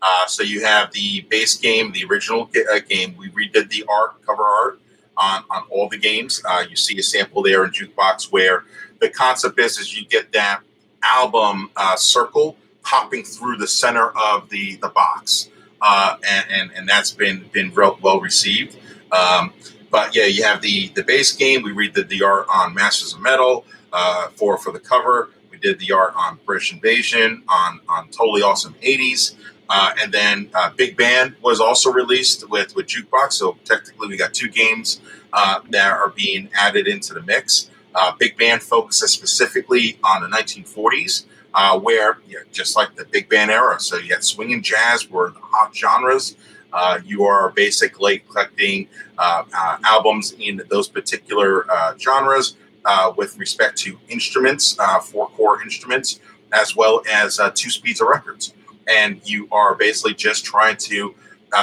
Uh, so you have the base game, the original uh, game. We redid the art, cover art on on all the games. Uh, you see a sample there in Jukebox where the concept is is you get that album uh, circle popping through the center of the the box, and, and and that's been been real, well received. Um, but yeah, you have the the base game. We redid the art on Masters of Metal uh, for for the cover. We did the art on British Invasion on on Totally Awesome '80s, uh, and then uh, Big Band was also released with with Jukebox. So technically, we got two games uh, that are being added into the mix. Uh, Big Band focuses specifically on the 1940s, uh, where you know, just like the big band era. So you got swing and jazz were the hot genres. Uh, you are basically collecting uh, uh, albums in those particular uh, genres uh, with respect to instruments, uh, four core instruments, as well as two speeds of records. And you are basically just trying to.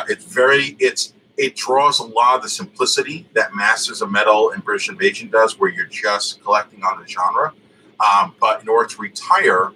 It's very. It's it draws a lot of the simplicity that Masters of Metal and British Invasion does, where you're just collecting on the genre. Um, but in order to retire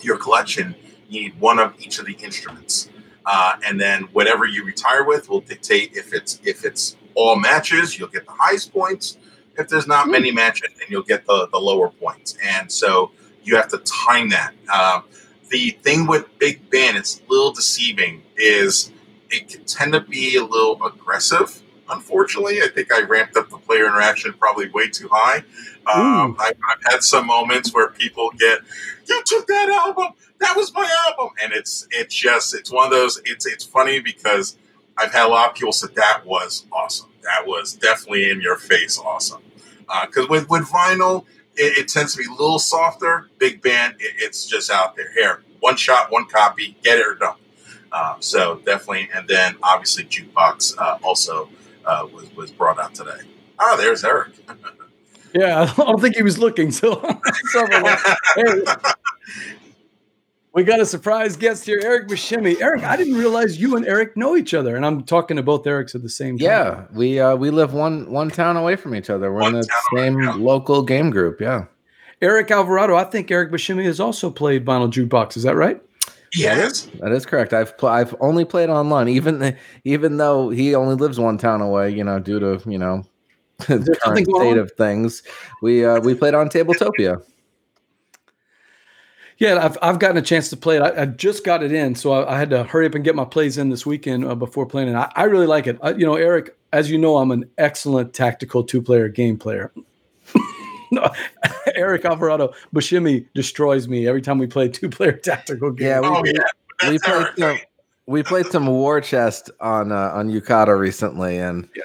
your collection, you need one of each of the instruments, uh, and then whatever you retire with will dictate if it's if it's all matches, you'll get the highest points. If there's not many matches, then you'll get the the lower points. And so you have to time that. Um, the thing with Big Band, it's a little deceiving, is it can tend to be a little aggressive. Unfortunately, I think I ramped up the player interaction probably way too high. Um, I, I've had some moments where people get, "You took that album. That was my album," and it's it's just it's one of those. It's it's funny because I've had a lot of people say that was awesome. That was definitely in your face awesome. Because with with vinyl, it, it tends to be a little softer. Big band, it, it's just out there. Here, one shot, one copy, get it or don't. Uh, so definitely, and then obviously jukebox uh, also uh, was was brought out today. Oh, there's Eric. Yeah, I don't think he was looking. So, so like, hey, we got a surprise guest here, Eric Buscemi. Eric, I didn't realize you and Eric know each other, and I'm talking to both Erics at the same time. Yeah, we uh, we live one one town away from each other. We're One in the town away, same yeah. local game group. Yeah, Eric Alvarado. I think Eric Buscemi has also played Vinyl Jukebox. Is that right? Yes. that is correct. I've pl- I've only played online, even even though he only lives one town away. You know, due to you know the current state of things. We uh, we played on Tabletopia. Yeah, I've, I've gotten a chance to play it. I, I just got it in, so I, I, had to hurry up and get my plays in this weekend uh, before playing it. I, I really like it. you know, Eric, as you know, I'm an excellent tactical two player game player. no, Eric Alvarado Buscemi destroys me every time we play two player tactical game. Yeah, we, Oh, yeah. we played some, we played some War Chest on uh, on Yucata recently, and Yeah.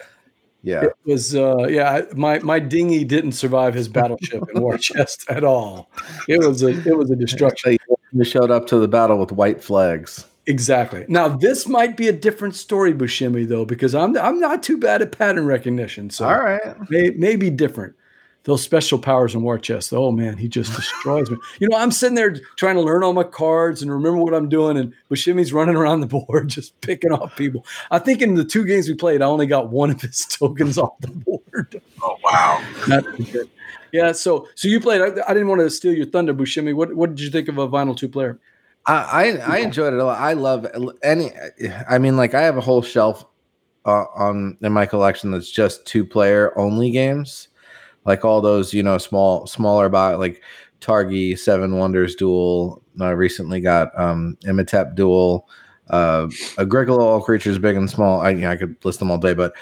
Yeah, It was uh yeah, I- my my dinghy didn't survive his battleship in War Chest at all. It was a it was a destruction. you showed up to the battle with white flags. Exactly. Now this might be a different story, Buscemi, though, because I'm I'm not too bad at pattern recognition. So All right, may, maybe different. Those special powers in War Chest. Oh man, he just destroys me. You know, I'm sitting there trying to learn all my cards and remember what I'm doing, and Buscemi's running around the board just picking off people. I think in the two games we played, I only got one of his tokens off the board. Oh wow. Not too good. Yeah, so so you played. I, I didn't want to steal your thunder, Buscemi. What what did you think of a vinyl two player? I, I I enjoyed it a lot. I love any. I mean, like I have a whole shelf uh, on in my collection that's just two player only games, like all those you know small smaller by like Targi Seven Wonders Duel. I recently got um Imhotep Duel, uh, Agricola All Creatures Big and Small. I I could list them all day, but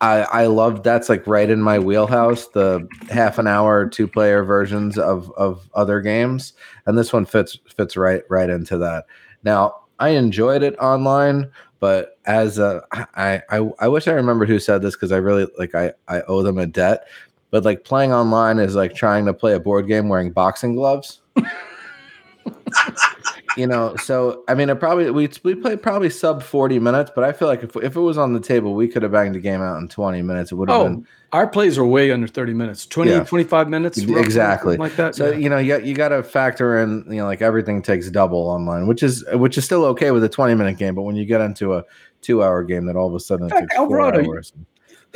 I I love that's like right in my wheelhouse. The half an hour two player versions of of other games, and this one fits fits right right into that. Now I enjoyed it online, but as a I I, I wish I remembered who said this because I really like I I owe them a debt. But like playing online is like trying to play a board game wearing boxing gloves. you know, so I mean, it probably we we played probably sub forty minutes, but I feel like if if it was on the table, we could have banged the game out in twenty minutes. It would have Oh, been our plays are way under 30 minutes. 20, Yeah. 25 minutes. roughly, exactly like that. So Yeah. you know, you, you got to factor in, you know, like everything takes double online, which is which is still okay with a twenty minute game, but when you get into a two hour game, that all of a sudden In fact, Alvarado, you- hours.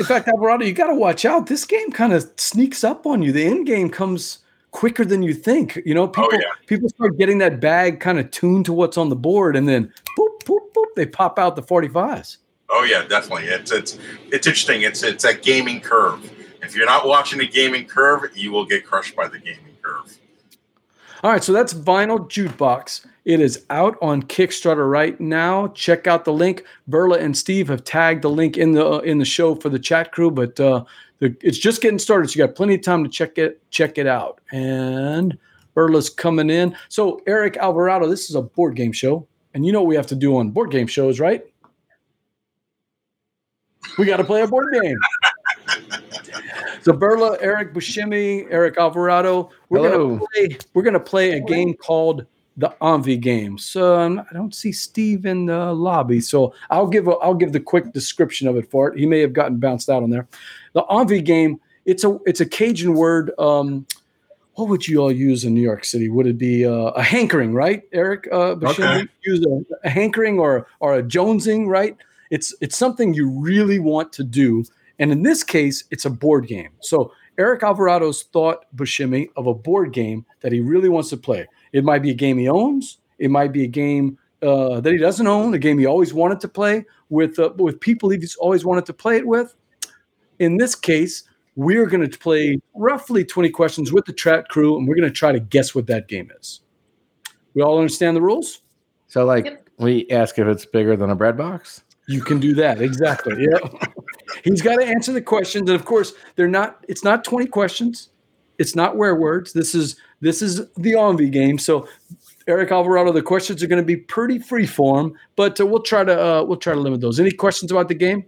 In fact, Alvarado, you got to watch out. This game kind of sneaks up on you. The end game comes quicker than you think. You know, oh, people yeah. people start getting that bag kind of tuned to what's on the board, and then boop boop boop, they pop out the 45s. Oh yeah, definitely. It's it's it's interesting. It's it's a gaming curve. If you're not watching the gaming curve, you will get crushed by the gaming curve. All right, so that's Vinyl Jukebox. It is out on Kickstarter right now. Check out the link. Berla and Steve have tagged the link in the uh, in the show for the chat crew, but uh, the, it's just getting started. So you got plenty of time to check it check it out. And Berla's coming in. So Eric Alvarado, this is a board game show, and you know what we have to do on board game shows, right? We got to play a board game. So Berla, Eric Buscemi, Eric Alvarado, we're Hello. gonna play. We're gonna play a game called the Envy game. So um, I don't see Steve in the lobby, so I'll give a, I'll give the quick description of it for it. He may have gotten bounced out on there. The Envy game. It's a it's a Cajun word. Um, what would you all use in New York City? Would it be uh, a hankering, right, Eric? Uh, Buscemi? Okay. Use a, a hankering or or a jonesing, right? It's it's something you really want to do, and in this case, it's a board game. So Eric Alvarado's thought Buscemi of a board game that he really wants to play. It might be a game he owns. It might be a game uh, that he doesn't own. A game he always wanted to play with uh, with people he's always wanted to play it with. In this case, we're going to play roughly 20 questions with the chat crew, and we're going to try to guess what that game is. We all understand the rules. So like we ask if it's bigger than a bread box. You can do that exactly. Yeah, he's got to answer the questions, and of course, they're not. It's not twenty questions. It's not where words. This is this is the Envy game. So, Eric Alvarado, the questions are going to be pretty free form, but uh, we'll try to uh, we'll try to limit those. Any questions about the game?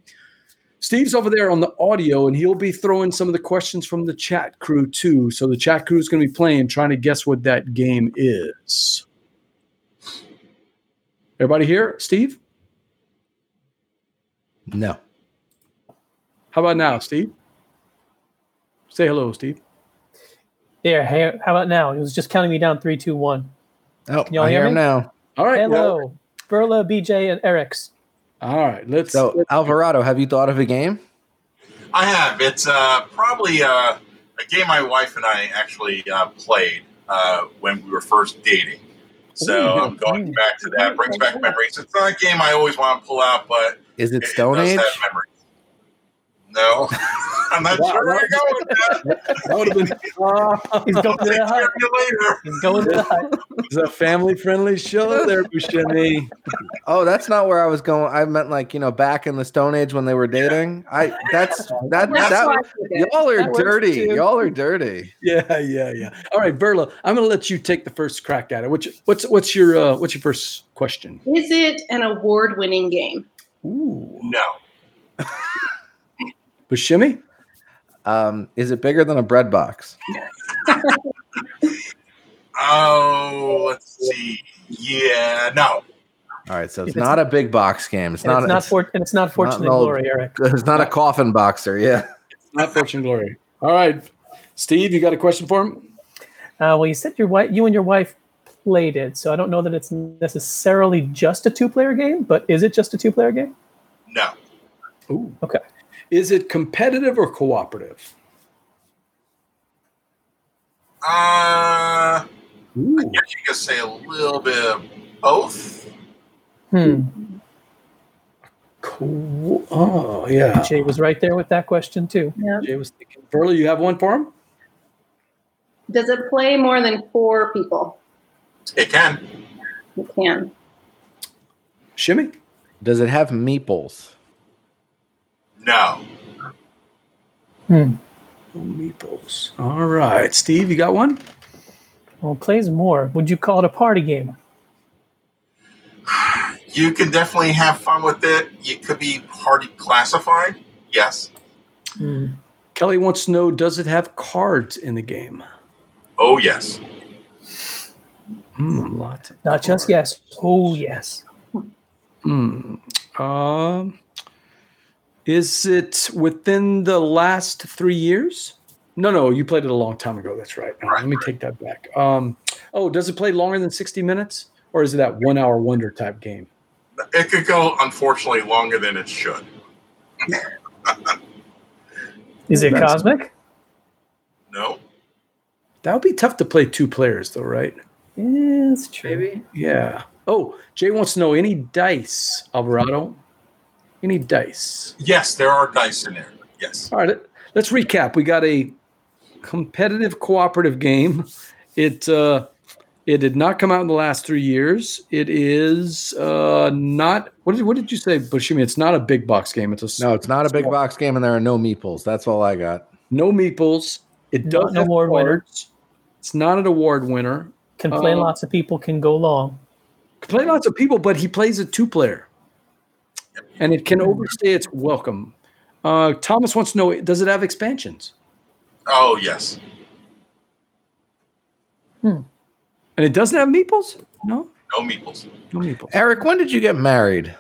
Steve's over there on the audio, and he'll be throwing some of the questions from the chat crew too. So the chat crew is going to be playing, trying to guess what that game is. Everybody here, Steve? No. How about now, Steve? Say hello, Steve. There. Hey, how about now? It was just counting me down. Three, two, one. Oh, Can y'all I hear hear him me? now. All right. well, Hello, Berla, BJ, and Eric's. all right. Let's. So let's- Alvarado, have you thought of a game? I have. It's uh, probably uh, a game my wife and I actually uh, played uh, when we were first dating. So Ooh. I'm going back to that. Brings back memories. It's not a game I always want to pull out, but Is it it Stone does Age? have memories. No. I'm not Wow, sure where that- you're going that. That would have been. Uh, He's going to take the hut. you later. He's going to the hut. it's a family-friendly show there, Buscemi. Oh, that's not where I was going. I meant like you know back in the Stone Age when they were dating. I that's that That's that I did it. y'all are That dirty. Y'all are dirty. Yeah, yeah, yeah. All right, Berla, I'm going to let you take the first crack at it. What's what's what's your uh, what's your first question? Is it an award-winning game? Ooh, No. Buscemi. Um, is it bigger than a bread box? Oh, let's see. Yeah, no. All right, so it's, it's- not a big box game. It's And not. it's not it's, for, and it's not fortune an and glory, Eric. it's not a coffin boxer. Yeah. It's not Fortune and Glory. All right, Steve, you got a question for him? Uh, well, you said your wife, you and your wife played it, so I don't know that it's necessarily just a two-player game. But is it just a two-player game? No. Ooh. Okay. Is it competitive or cooperative? Uh, Ooh. I guess you could say a little bit of both. Hmm. Cool. Oh, yeah. Jay was right there with that question too. Yeah. Jay was thinking. Berla, you have one for him? Does it play more than four people? It can. It can. Shimmy? Does it have meeples? No. Hmm. Oh, meeples. All right. Steve, you got one? Well, it plays more. Would you call it a party game? You can definitely have fun with it. It could be party classified. Yes. Hmm. Kelly wants to know Does it have cards in the game? Oh, yes. Hmm, lots of Not just yes. Oh, yes. Hmm. Um, is it within the last three years? No, no, you played it a long time ago. That's right. No, Right, let me take that back. Um, oh, does it play longer than 60 minutes? Or is it that one hour wonder type game? It could go, unfortunately, longer than it should. Is it That's- cosmic? No. That would be tough to play two players, though, right? Yeah, it's true. Maybe. Yeah. Oh, Jay wants to know any dice, Alvarado? Any dice? Yes, there are dice in there. Yes. All right, let's recap. We got a competitive cooperative game. It uh, it did not come out in the last three years. It is uh, not. What did what did you say, Buscemi? It's not a big box game. It's a No, it's not a big box game, and there are no meeples. That's all I got. no meeples. It doesn't have award winner. cards. It's not an award winner. Can play Uh, lots of people, can go long. Can play lots of people, but he plays a two player, and it can overstay its welcome. Uh, Thomas wants to know: Does it have expansions? Oh, yes. Hmm. And it doesn't have meeples? No, No meeples. no meeples. Eric, when did you get married?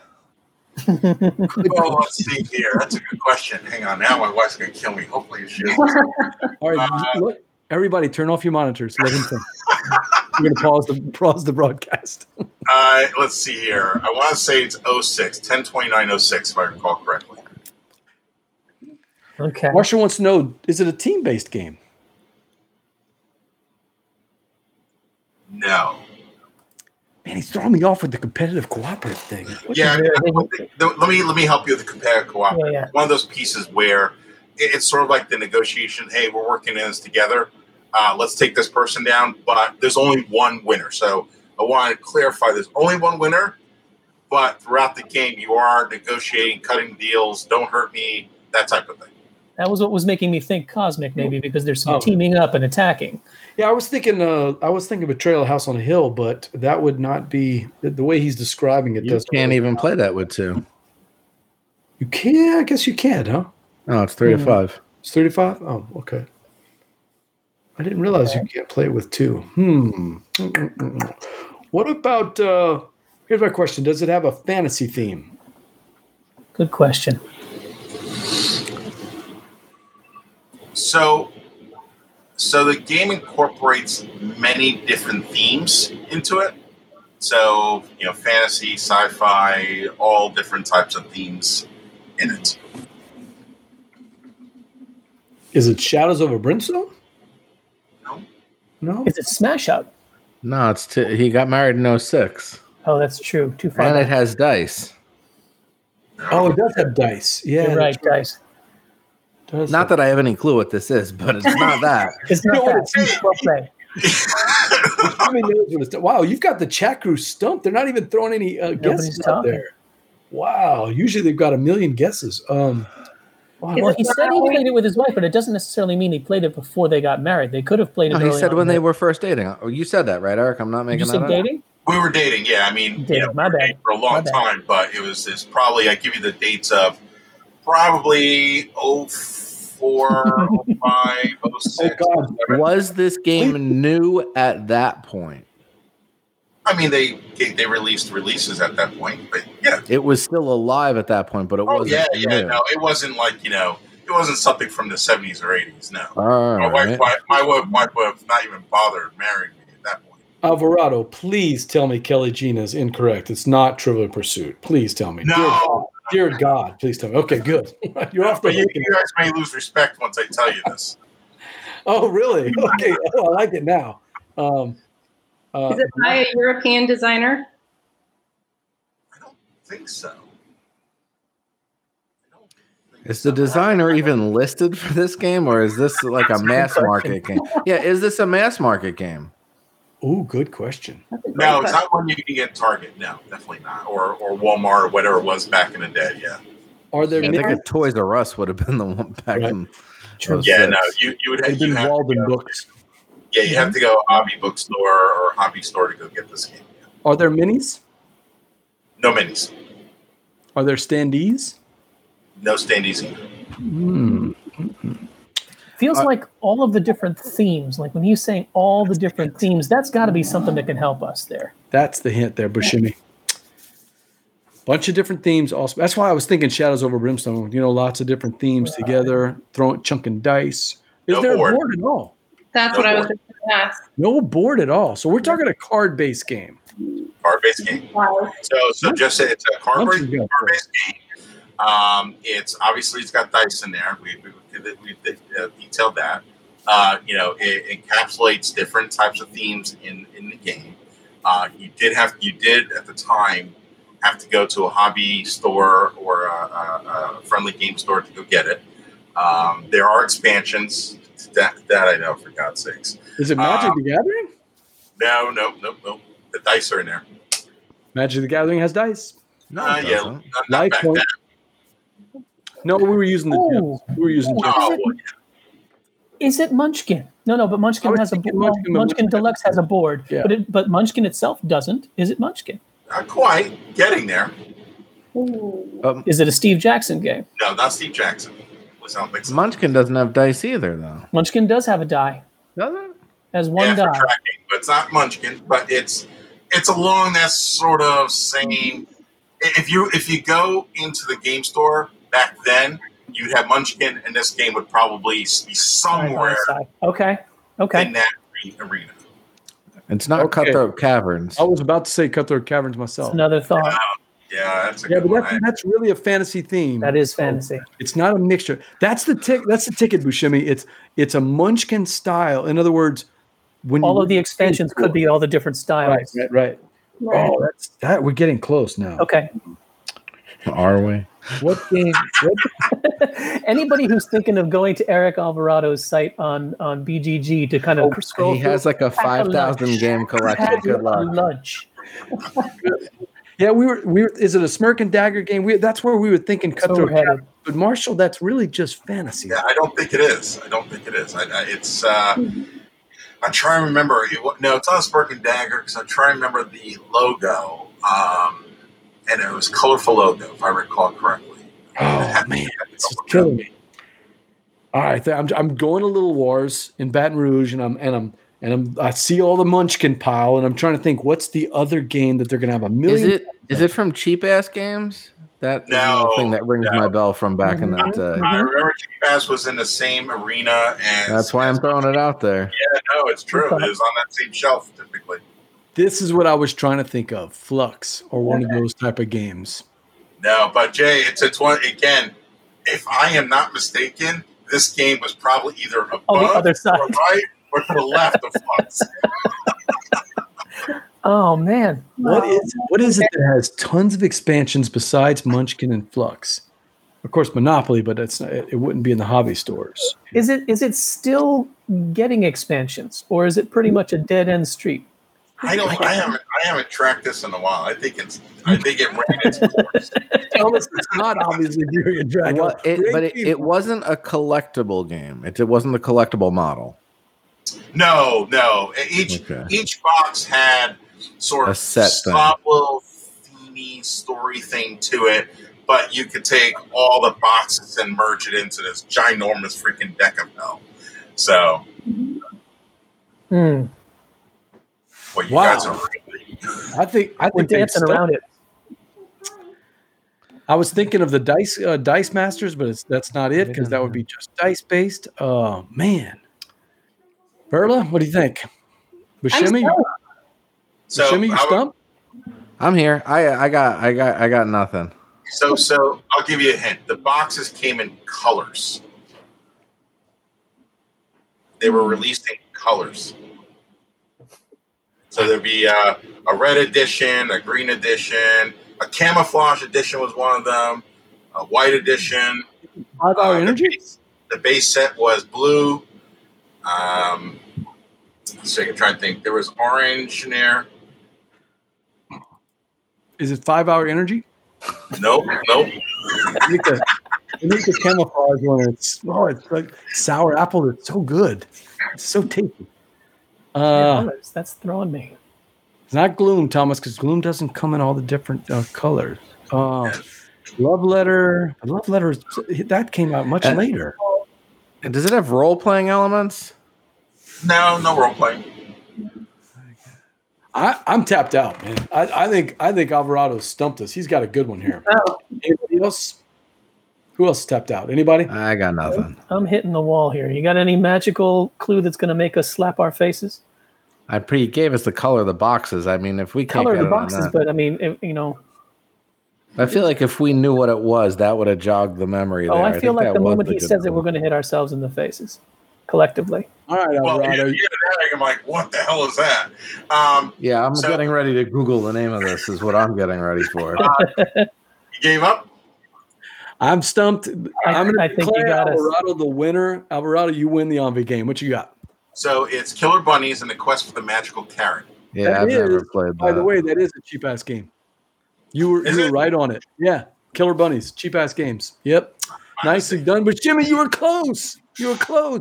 Oh, let's see here. That's a good question. Hang on. Now my wife's going to kill me. Hopefully she is. All right, Uh, look, everybody, turn off your monitors. Let him think. We're gonna pause the pause the broadcast. Uh, let's see here. I want to say it's 06, 102906, if I recall correctly. Okay. Marshall wants to know: Is it a team based game? No. Man, he's throwing me off with the competitive cooperative thing. Yeah, Yeah, they- the- let me let me help you with the competitive co-op. Yeah, yeah. One of those pieces where it- it's sort of like the negotiation. Hey, we're working in this together. Uh, let's take this person down, but there's only one winner. So I want to clarify: there's only one winner, but throughout the game, you are negotiating, cutting deals. Don't hurt me, that type of thing. That was what was making me think cosmic, maybe because there's some Oh. teaming up and attacking. Yeah, I was thinking. Uh, I was thinking Betrayal House on a Hill, but that would not be the, the way he's describing it. You does can't even play that with two. You can. I guess you can, huh? No, it's three Hmm. to five. It's thirty-five. Oh, okay. I didn't realize you can't play it with two. Hmm. What about? Uh, here's my question: Does it have a fantasy theme? Good question. So, so the game incorporates many different themes into it. So, you know, fantasy, sci-fi, all different types of themes in it. Is it Shadows of a Brimstone? No, No. Is it Smash Up? No, it's t- he got married in 06. Oh, that's true. Too far. and it has dice. Oh, it does have dice. Yeah, You're right, that's guys. Does Not that I have any clue what this is, but it's not that. It's not what that. it's- Well played. I mean, knows what it's- wow, you've got the chat crew stumped. They're not even throwing any uh, guesses out there. Wow. Usually they've got a million guesses. Um, wow. Well, he said he played it with his wife, but it doesn't necessarily mean he played it before they got married. They could have played it. No, he said on. when they were first dating. Oh, you said that, right, Eric? I'm not Did making you say that up. dating? We were dating, yeah. I mean, Dating, you know, my bad. for a My long bad. time, but it was it's probably I give you the dates of probably 04, 05, 06. Oh, God. Was this game new at that point? I mean, they they released releases at that point, but yeah. It was still alive at that point, but it Oh wasn't. yeah, yeah. new. No, it wasn't like you know, it wasn't something from the seventies or eighties. No, All my wife, right. wife, my wife, wife would have not even bothered marrying me at that point. Alvarado, please tell me Kelly Gina is incorrect. It's not Trivial Pursuit. Please tell me. Dear God, No, dear God, please tell me. Okay, good. You're off the but you, you guys may lose respect once I tell you this. Oh, really? Okay. Oh, I like it now. Um, uh, Is it by a European designer? I don't think so. I don't think Is the designer even listed for this game, or is this like a mass market game? Yeah, is this a mass market game? oh, good question. That's a great No, it's not one you can get at Target. No, definitely not. Or or Walmart or whatever it was back in the day. Yeah. Are there I think a Toys R Us would have been the one back Right. in. Yeah, 06. no, you you would have, you been have to Walden books. Yeah, you have to go hobby bookstore or hobby store to go get this game. Are there minis? No minis, Are there standees? no standees either. Hmm. Feels Uh, like all of the different themes. Like when he's saying all the different themes, that's got to be something that can help us there. That's the hint there, Buscemi. Bunch of different themes. Also, that's why I was thinking Shadows over Brimstone. You know, lots of different themes together. Throwing chunking dice. Is No there board. a board at all? That's No what I was board. going to ask. No board at all. So we're talking a card-based game. Card based game. Wow. So so just say it's a card Once you go for based game. Um, it's obviously it's got dice in there. We we, we, we uh, detailed that. Uh, you know, it encapsulates different types of themes in in the game. Uh, you did have you did at the time have to go to a hobby store or a, a, a friendly game store to go get it. Um, there are expansions. That that I know for God's sakes. Is it Magic Um, the Gathering? No, no, no, no. The dice are in there. Magic the Gathering has dice. No, Uh, yeah, doesn't. not, not Life back point. then. No, we were using the Ooh. gems. We were using gems. Oh, well, Is it Munchkin? No, no, but Munchkin has a thinking board. Munchkin, Munchkin, Munchkin- Deluxe has a board, Yeah. but it, but Munchkin itself doesn't. Is it Munchkin? Not quite. Getting there. Um, Is it a Steve Jackson game? No, not Steve Jackson. At least I don't think so. Munchkin doesn't have dice either, though. Munchkin does have a die. Does it? Has one yeah, for die. tracking, but it's not Munchkin. But it's it's along that sort of same. If you if you go into the game store back then, you'd have Munchkin, and this game would probably be Side somewhere. Okay. Okay. in that re- arena. It's not Okay. Cutthroat Caverns. I was about to say Cutthroat Caverns That's myself. another thought. Yeah, that's a Yeah, good but one. that's, that's really a fantasy theme. That is fantasy. It's not a mixture. That's the tick. That's the ticket, Buscemi. It's it's a Munchkin style. In other words, when All you, of the expansions could be all the different styles. right, right. Right. Oh, that's that. We're getting close now. Okay. Are we? What game? What, Anybody who's thinking of going to Eric Alvarado's site on on BGG to kind of oh, scroll Oh, He has like a five thousand game collection. Good luck. lunch. yeah, we were. We were. Is it a Smirk and Dagger game? We, that's where we were thinking That's where Cutthroat we're headed. Caverns. But Marshall, that's really just fantasy. Yeah, I don't think it is. I don't think it is. I, I, it's. Uh, I'm trying to remember. It, no, it's not a Smirk and Dagger because I'm trying to remember the logo, um, and it was colorful logo if I recall correctly. Oh man, it's just killing me. All right, I'm, I'm going to Little Wars in Baton Rouge, and I'm and I'm and I'm I see all the Munchkin pile, and I'm trying to think what's the other game that they're gonna have a Is million. it is it from cheap ass games? That No, thing that rings no. my bell from back in that mm-hmm. day. I remember Cheap Ass was in the same arena, and That's why I'm throwing it out there. Yeah, no, it's true. It was on that same shelf typically. This is what I was trying to think of: Fluxx or one of those type of games. No, but Jay, it's it's one again. If I am not mistaken, this game was probably either above On the other side. or right or to the left of Fluxx. Oh man. What is what is it that has tons of expansions besides Munchkin and Fluxx? of course, Monopoly, but it's it, it wouldn't be in the hobby stores. Is it is it still getting expansions, or is it pretty much a dead end street? I don't. I haven't. I haven't tracked this in a while. I think it's. I think it ran its course. Thomas, it's not obviously Fury Dragon. Well, it, but it, it wasn't a collectible game. It, it wasn't a collectible model. No, no. Each Okay. each box had sort A of set thing. small little themey story thing to it, but you could take all the boxes and merge it into this ginormous freaking deck of hell. So, Hmm. well, you Wow. guys are really, I think I We're think dancing stuck- around it. I was thinking of the dice uh, dice masters, but it's, that's not it because that would be just dice based. Oh man, Perla, what do you think? Buscemi, you, stumped. so. Buscemi, you I would- stump? I'm here. I I got I got I got nothing. So, so I'll give you a hint. The boxes came in colors. They were released in colors. So there'd be uh, a red edition, a green edition, a camouflage edition was one of them, a white edition. Five hour Uh, the energy. base- The base set was blue. Um, so I can try and think. There was orange in there. Is it five hour energy? Nope, nope. I think the, I think the camouflage one. It's oh, it's like sour apple. It's so good. It's so tasty. Uh, Colors, That's throwing me. it's not gloom, Thomas, because gloom doesn't come in all the different uh, colors. Uh, love letter. Love letter. That came out much Uh, later. And Does it have role playing elements? No, no role playing. I, I'm tapped out, man. I, I think I think Alvarado stumped us. He's got a good one here. Oh, Anybody else? Who else tapped out? Anybody? I got nothing. I'm hitting the wall here. You got any magical clue that's going to make us slap our faces? I pre gave us the color of the boxes. I mean, if we can't Color the boxes, that- but I mean, if, you know, I feel like if we knew what it was, that would have jogged the memory. oh, there. I feel think like the moment he good says it, we're going to hit ourselves in the faces collectively. All right, Well, yeah, Alvarado. yeah, that, I'm like, what the hell is that? Um, Yeah, I'm So- getting ready to Google the name of this. Is what I'm getting ready for. you gave up? I'm stumped. I- I'm going I to think you declare got us. Alvarado the winner. Alvarado, you win the Envy game. What you got? So it's Killer Bunnies and the Quest for the Magical Carrot. Yeah, That I've never is, played that. By the way, that is a cheap ass game. You were, Is you were it? right on it. Yeah, Killer Bunnies, cheap ass games. Yep, nicely done. But Jimmy, you were close. You were close.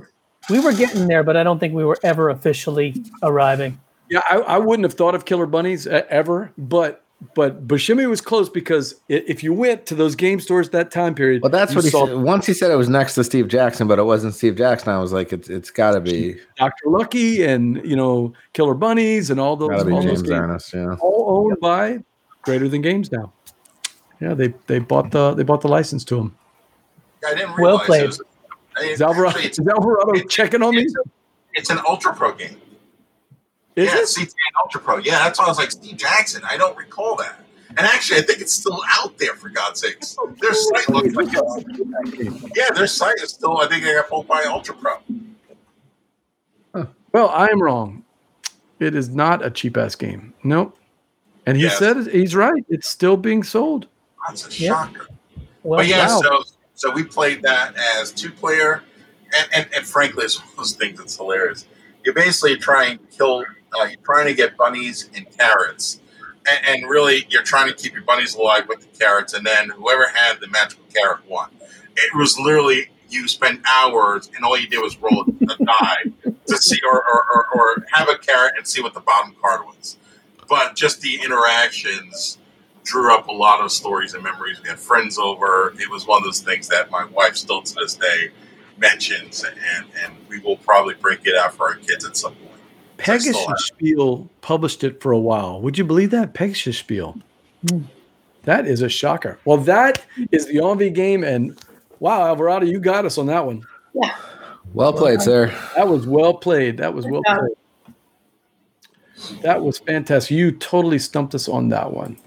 We were getting there, but I don't think we were ever officially arriving. Yeah, I, I wouldn't have thought of Killer Bunnies uh, ever, but but Buscemi was close because if you went to those game stores that time period, well, that's what he saw said. Once he said it was next to Steve Jackson, but it wasn't Steve Jackson. I was like, it's it's got to be Dr. Lucky and you know Killer Bunnies and all those, got to all those games. Ernest. Yeah. all owned by Greater Than Games now. Yeah, they they bought the they bought the license to them. I didn't Well played. it was. I- Is Alvarado, actually, it's, is Alvarado it- checking on me? it's, it's an Ultra Pro game. Is yeah, it? CTA Ultra Pro. Yeah, that's why I was like Steve Jackson. I don't recall that. And actually, I think it's still out there for God's sakes. Their site looks like it's, yeah, their site is still. I think they got pulled by Ultra Pro. Well, I am wrong. It is not a cheap ass game. Nope. And he Yes. said he's right. It's still being sold. That's a Yeah. shocker. Well, but yeah, wow. so so we played that as two player, and, and and frankly, it's one of those things that's hilarious. You're basically trying to kill, uh, you're trying to get bunnies and carrots, and, and really you're trying to keep your bunnies alive with the carrots, and then whoever had the magical carrot won. It was literally you spent hours, and all you did was roll a die to see, or, or, or, or have a carrot and see what the bottom card was. But just the interactions drew up a lot of stories and memories. We had friends over. It was one of those things that my wife still to this day mentions, and, and we will probably break it out for our kids at some point. Pegasus Spiel published it for a while. Would you believe that? Pegasus Spiel. Hmm. That is a shocker. Well, that is the Envy game. And wow, Alvarado, you got us on that one. Yeah. Well played, sir. That was well played. That was well played. That was fantastic. You totally stumped us on that one.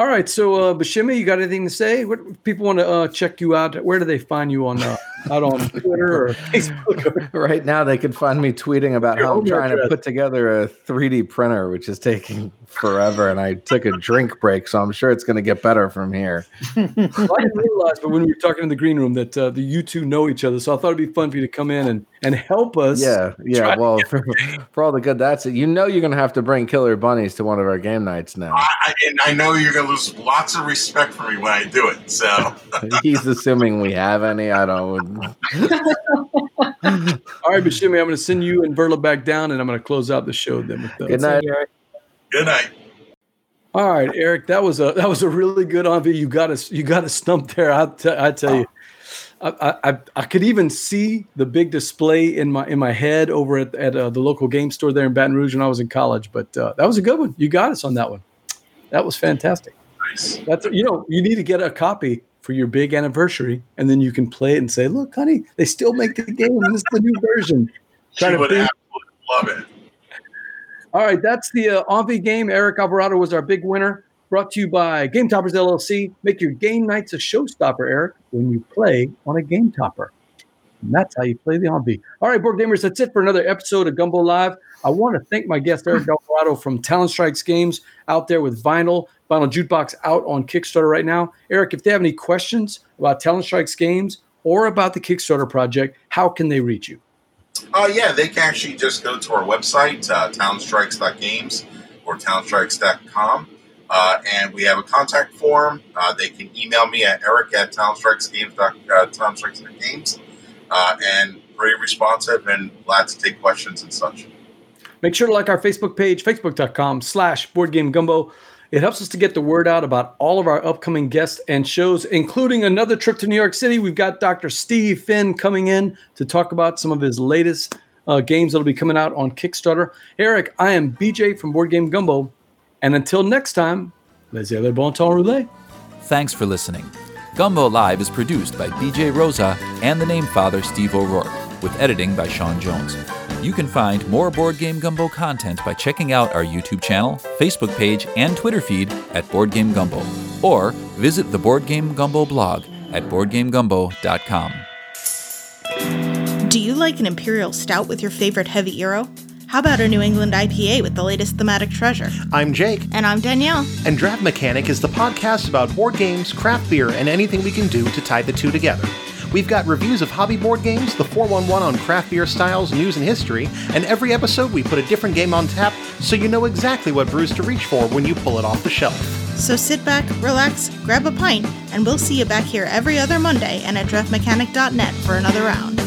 All right, so uh, Buscemi, you got anything to say? What people want to uh, check you out? Where do they find you on uh, out on Twitter or Facebook. Right now, they can find me tweeting about Your how I'm trying address. to put together a 3D printer, which is taking forever. And I took a drink break, so I'm sure it's going to get better from here. Well, I didn't realize, but when we were talking in the green room, that uh, the you two know each other. So I thought it'd be fun for you to come in and, and help us. Yeah, yeah. try to Well, for, for all the good that's it. You know, you're going to have to bring killer bunnies to one of our game nights now. I, I- and I know you're going to lose lots of respect for me when I do it. So, He's assuming we have any. I don't. All right, Buscemi, I'm going to send you and Verla back down, and I'm going to close out the show then. With Good the, night. good night. all right, Eric, that was a that was a really good envy. You got us you got us stumped there. I t- I tell you. I, I, I could even see the big display in my in my head over at, at uh, the local game store there in Baton Rouge when I was in college. But uh, that was a good one. You got us on that one. That was fantastic. Nice. That's you know you need to get a copy for your big anniversary, and then you can play it and say, "Look, honey, they still make the game. This is the new version." She Try would absolutely love it. All right, that's the uh, Envy game. Eric Alvarado was our big winner. Brought to you by Game Toppers LLC. Make your game nights a showstopper, Eric, when you play on a Game Topper. And that's how you play the Envy. All right, board gamers, that's it for another episode of Gumbo Live. I want to thank my guest Eric Alvarado from Talon Strikes Games out there with Vinyl, Vinyl Jukebox out on Kickstarter right now. Eric, if they have any questions about Talon Strikes Games or about the Kickstarter project, how can they reach you? Uh, yeah, they can actually just go to our website, uh, talonstrikes.games or talonstrikes.com. Uh, and we have a contact form. Uh, they can email me at eric at talonstrikesgames. Uh, talonstrikes.games. Uh, and very responsive and glad to take questions and such. Make sure to like our Facebook page, facebook.com slash board game gumbo. It helps us to get the word out about all of our upcoming guests and shows, including another trip to New York City. We've got Dr. Steve Finn coming in to talk about some of his latest uh, games that'll be coming out on Kickstarter. Eric, I am BJ from Board Game Gumbo. And until next time, les le bon temps roulé. Thanks for listening. Gumbo Live is produced by BJ Rosa and the name father Steve O'Rourke, with editing by Sean Jones. You can find more Board Game Gumbo content by checking out our YouTube channel, Facebook page, and Twitter feed at Board Game Gumbo, or visit the Board Game Gumbo blog at boardgamegumbo.com. Do you like an Imperial Stout with your favorite heavy euro? How about a New England IPA with the latest thematic treasure? I'm Jake, And I'm Danielle. and Draft Mechanic is the podcast about board games, craft beer, and anything we can do to tie the two together. We've got reviews of hobby board games, the 411 on craft beer styles, news, and history, and every episode we put a different game on tap so you know exactly what brews to reach for when you pull it off the shelf. So sit back, relax, grab a pint, and we'll see you back here every other Monday and at draftmechanic.net for another round.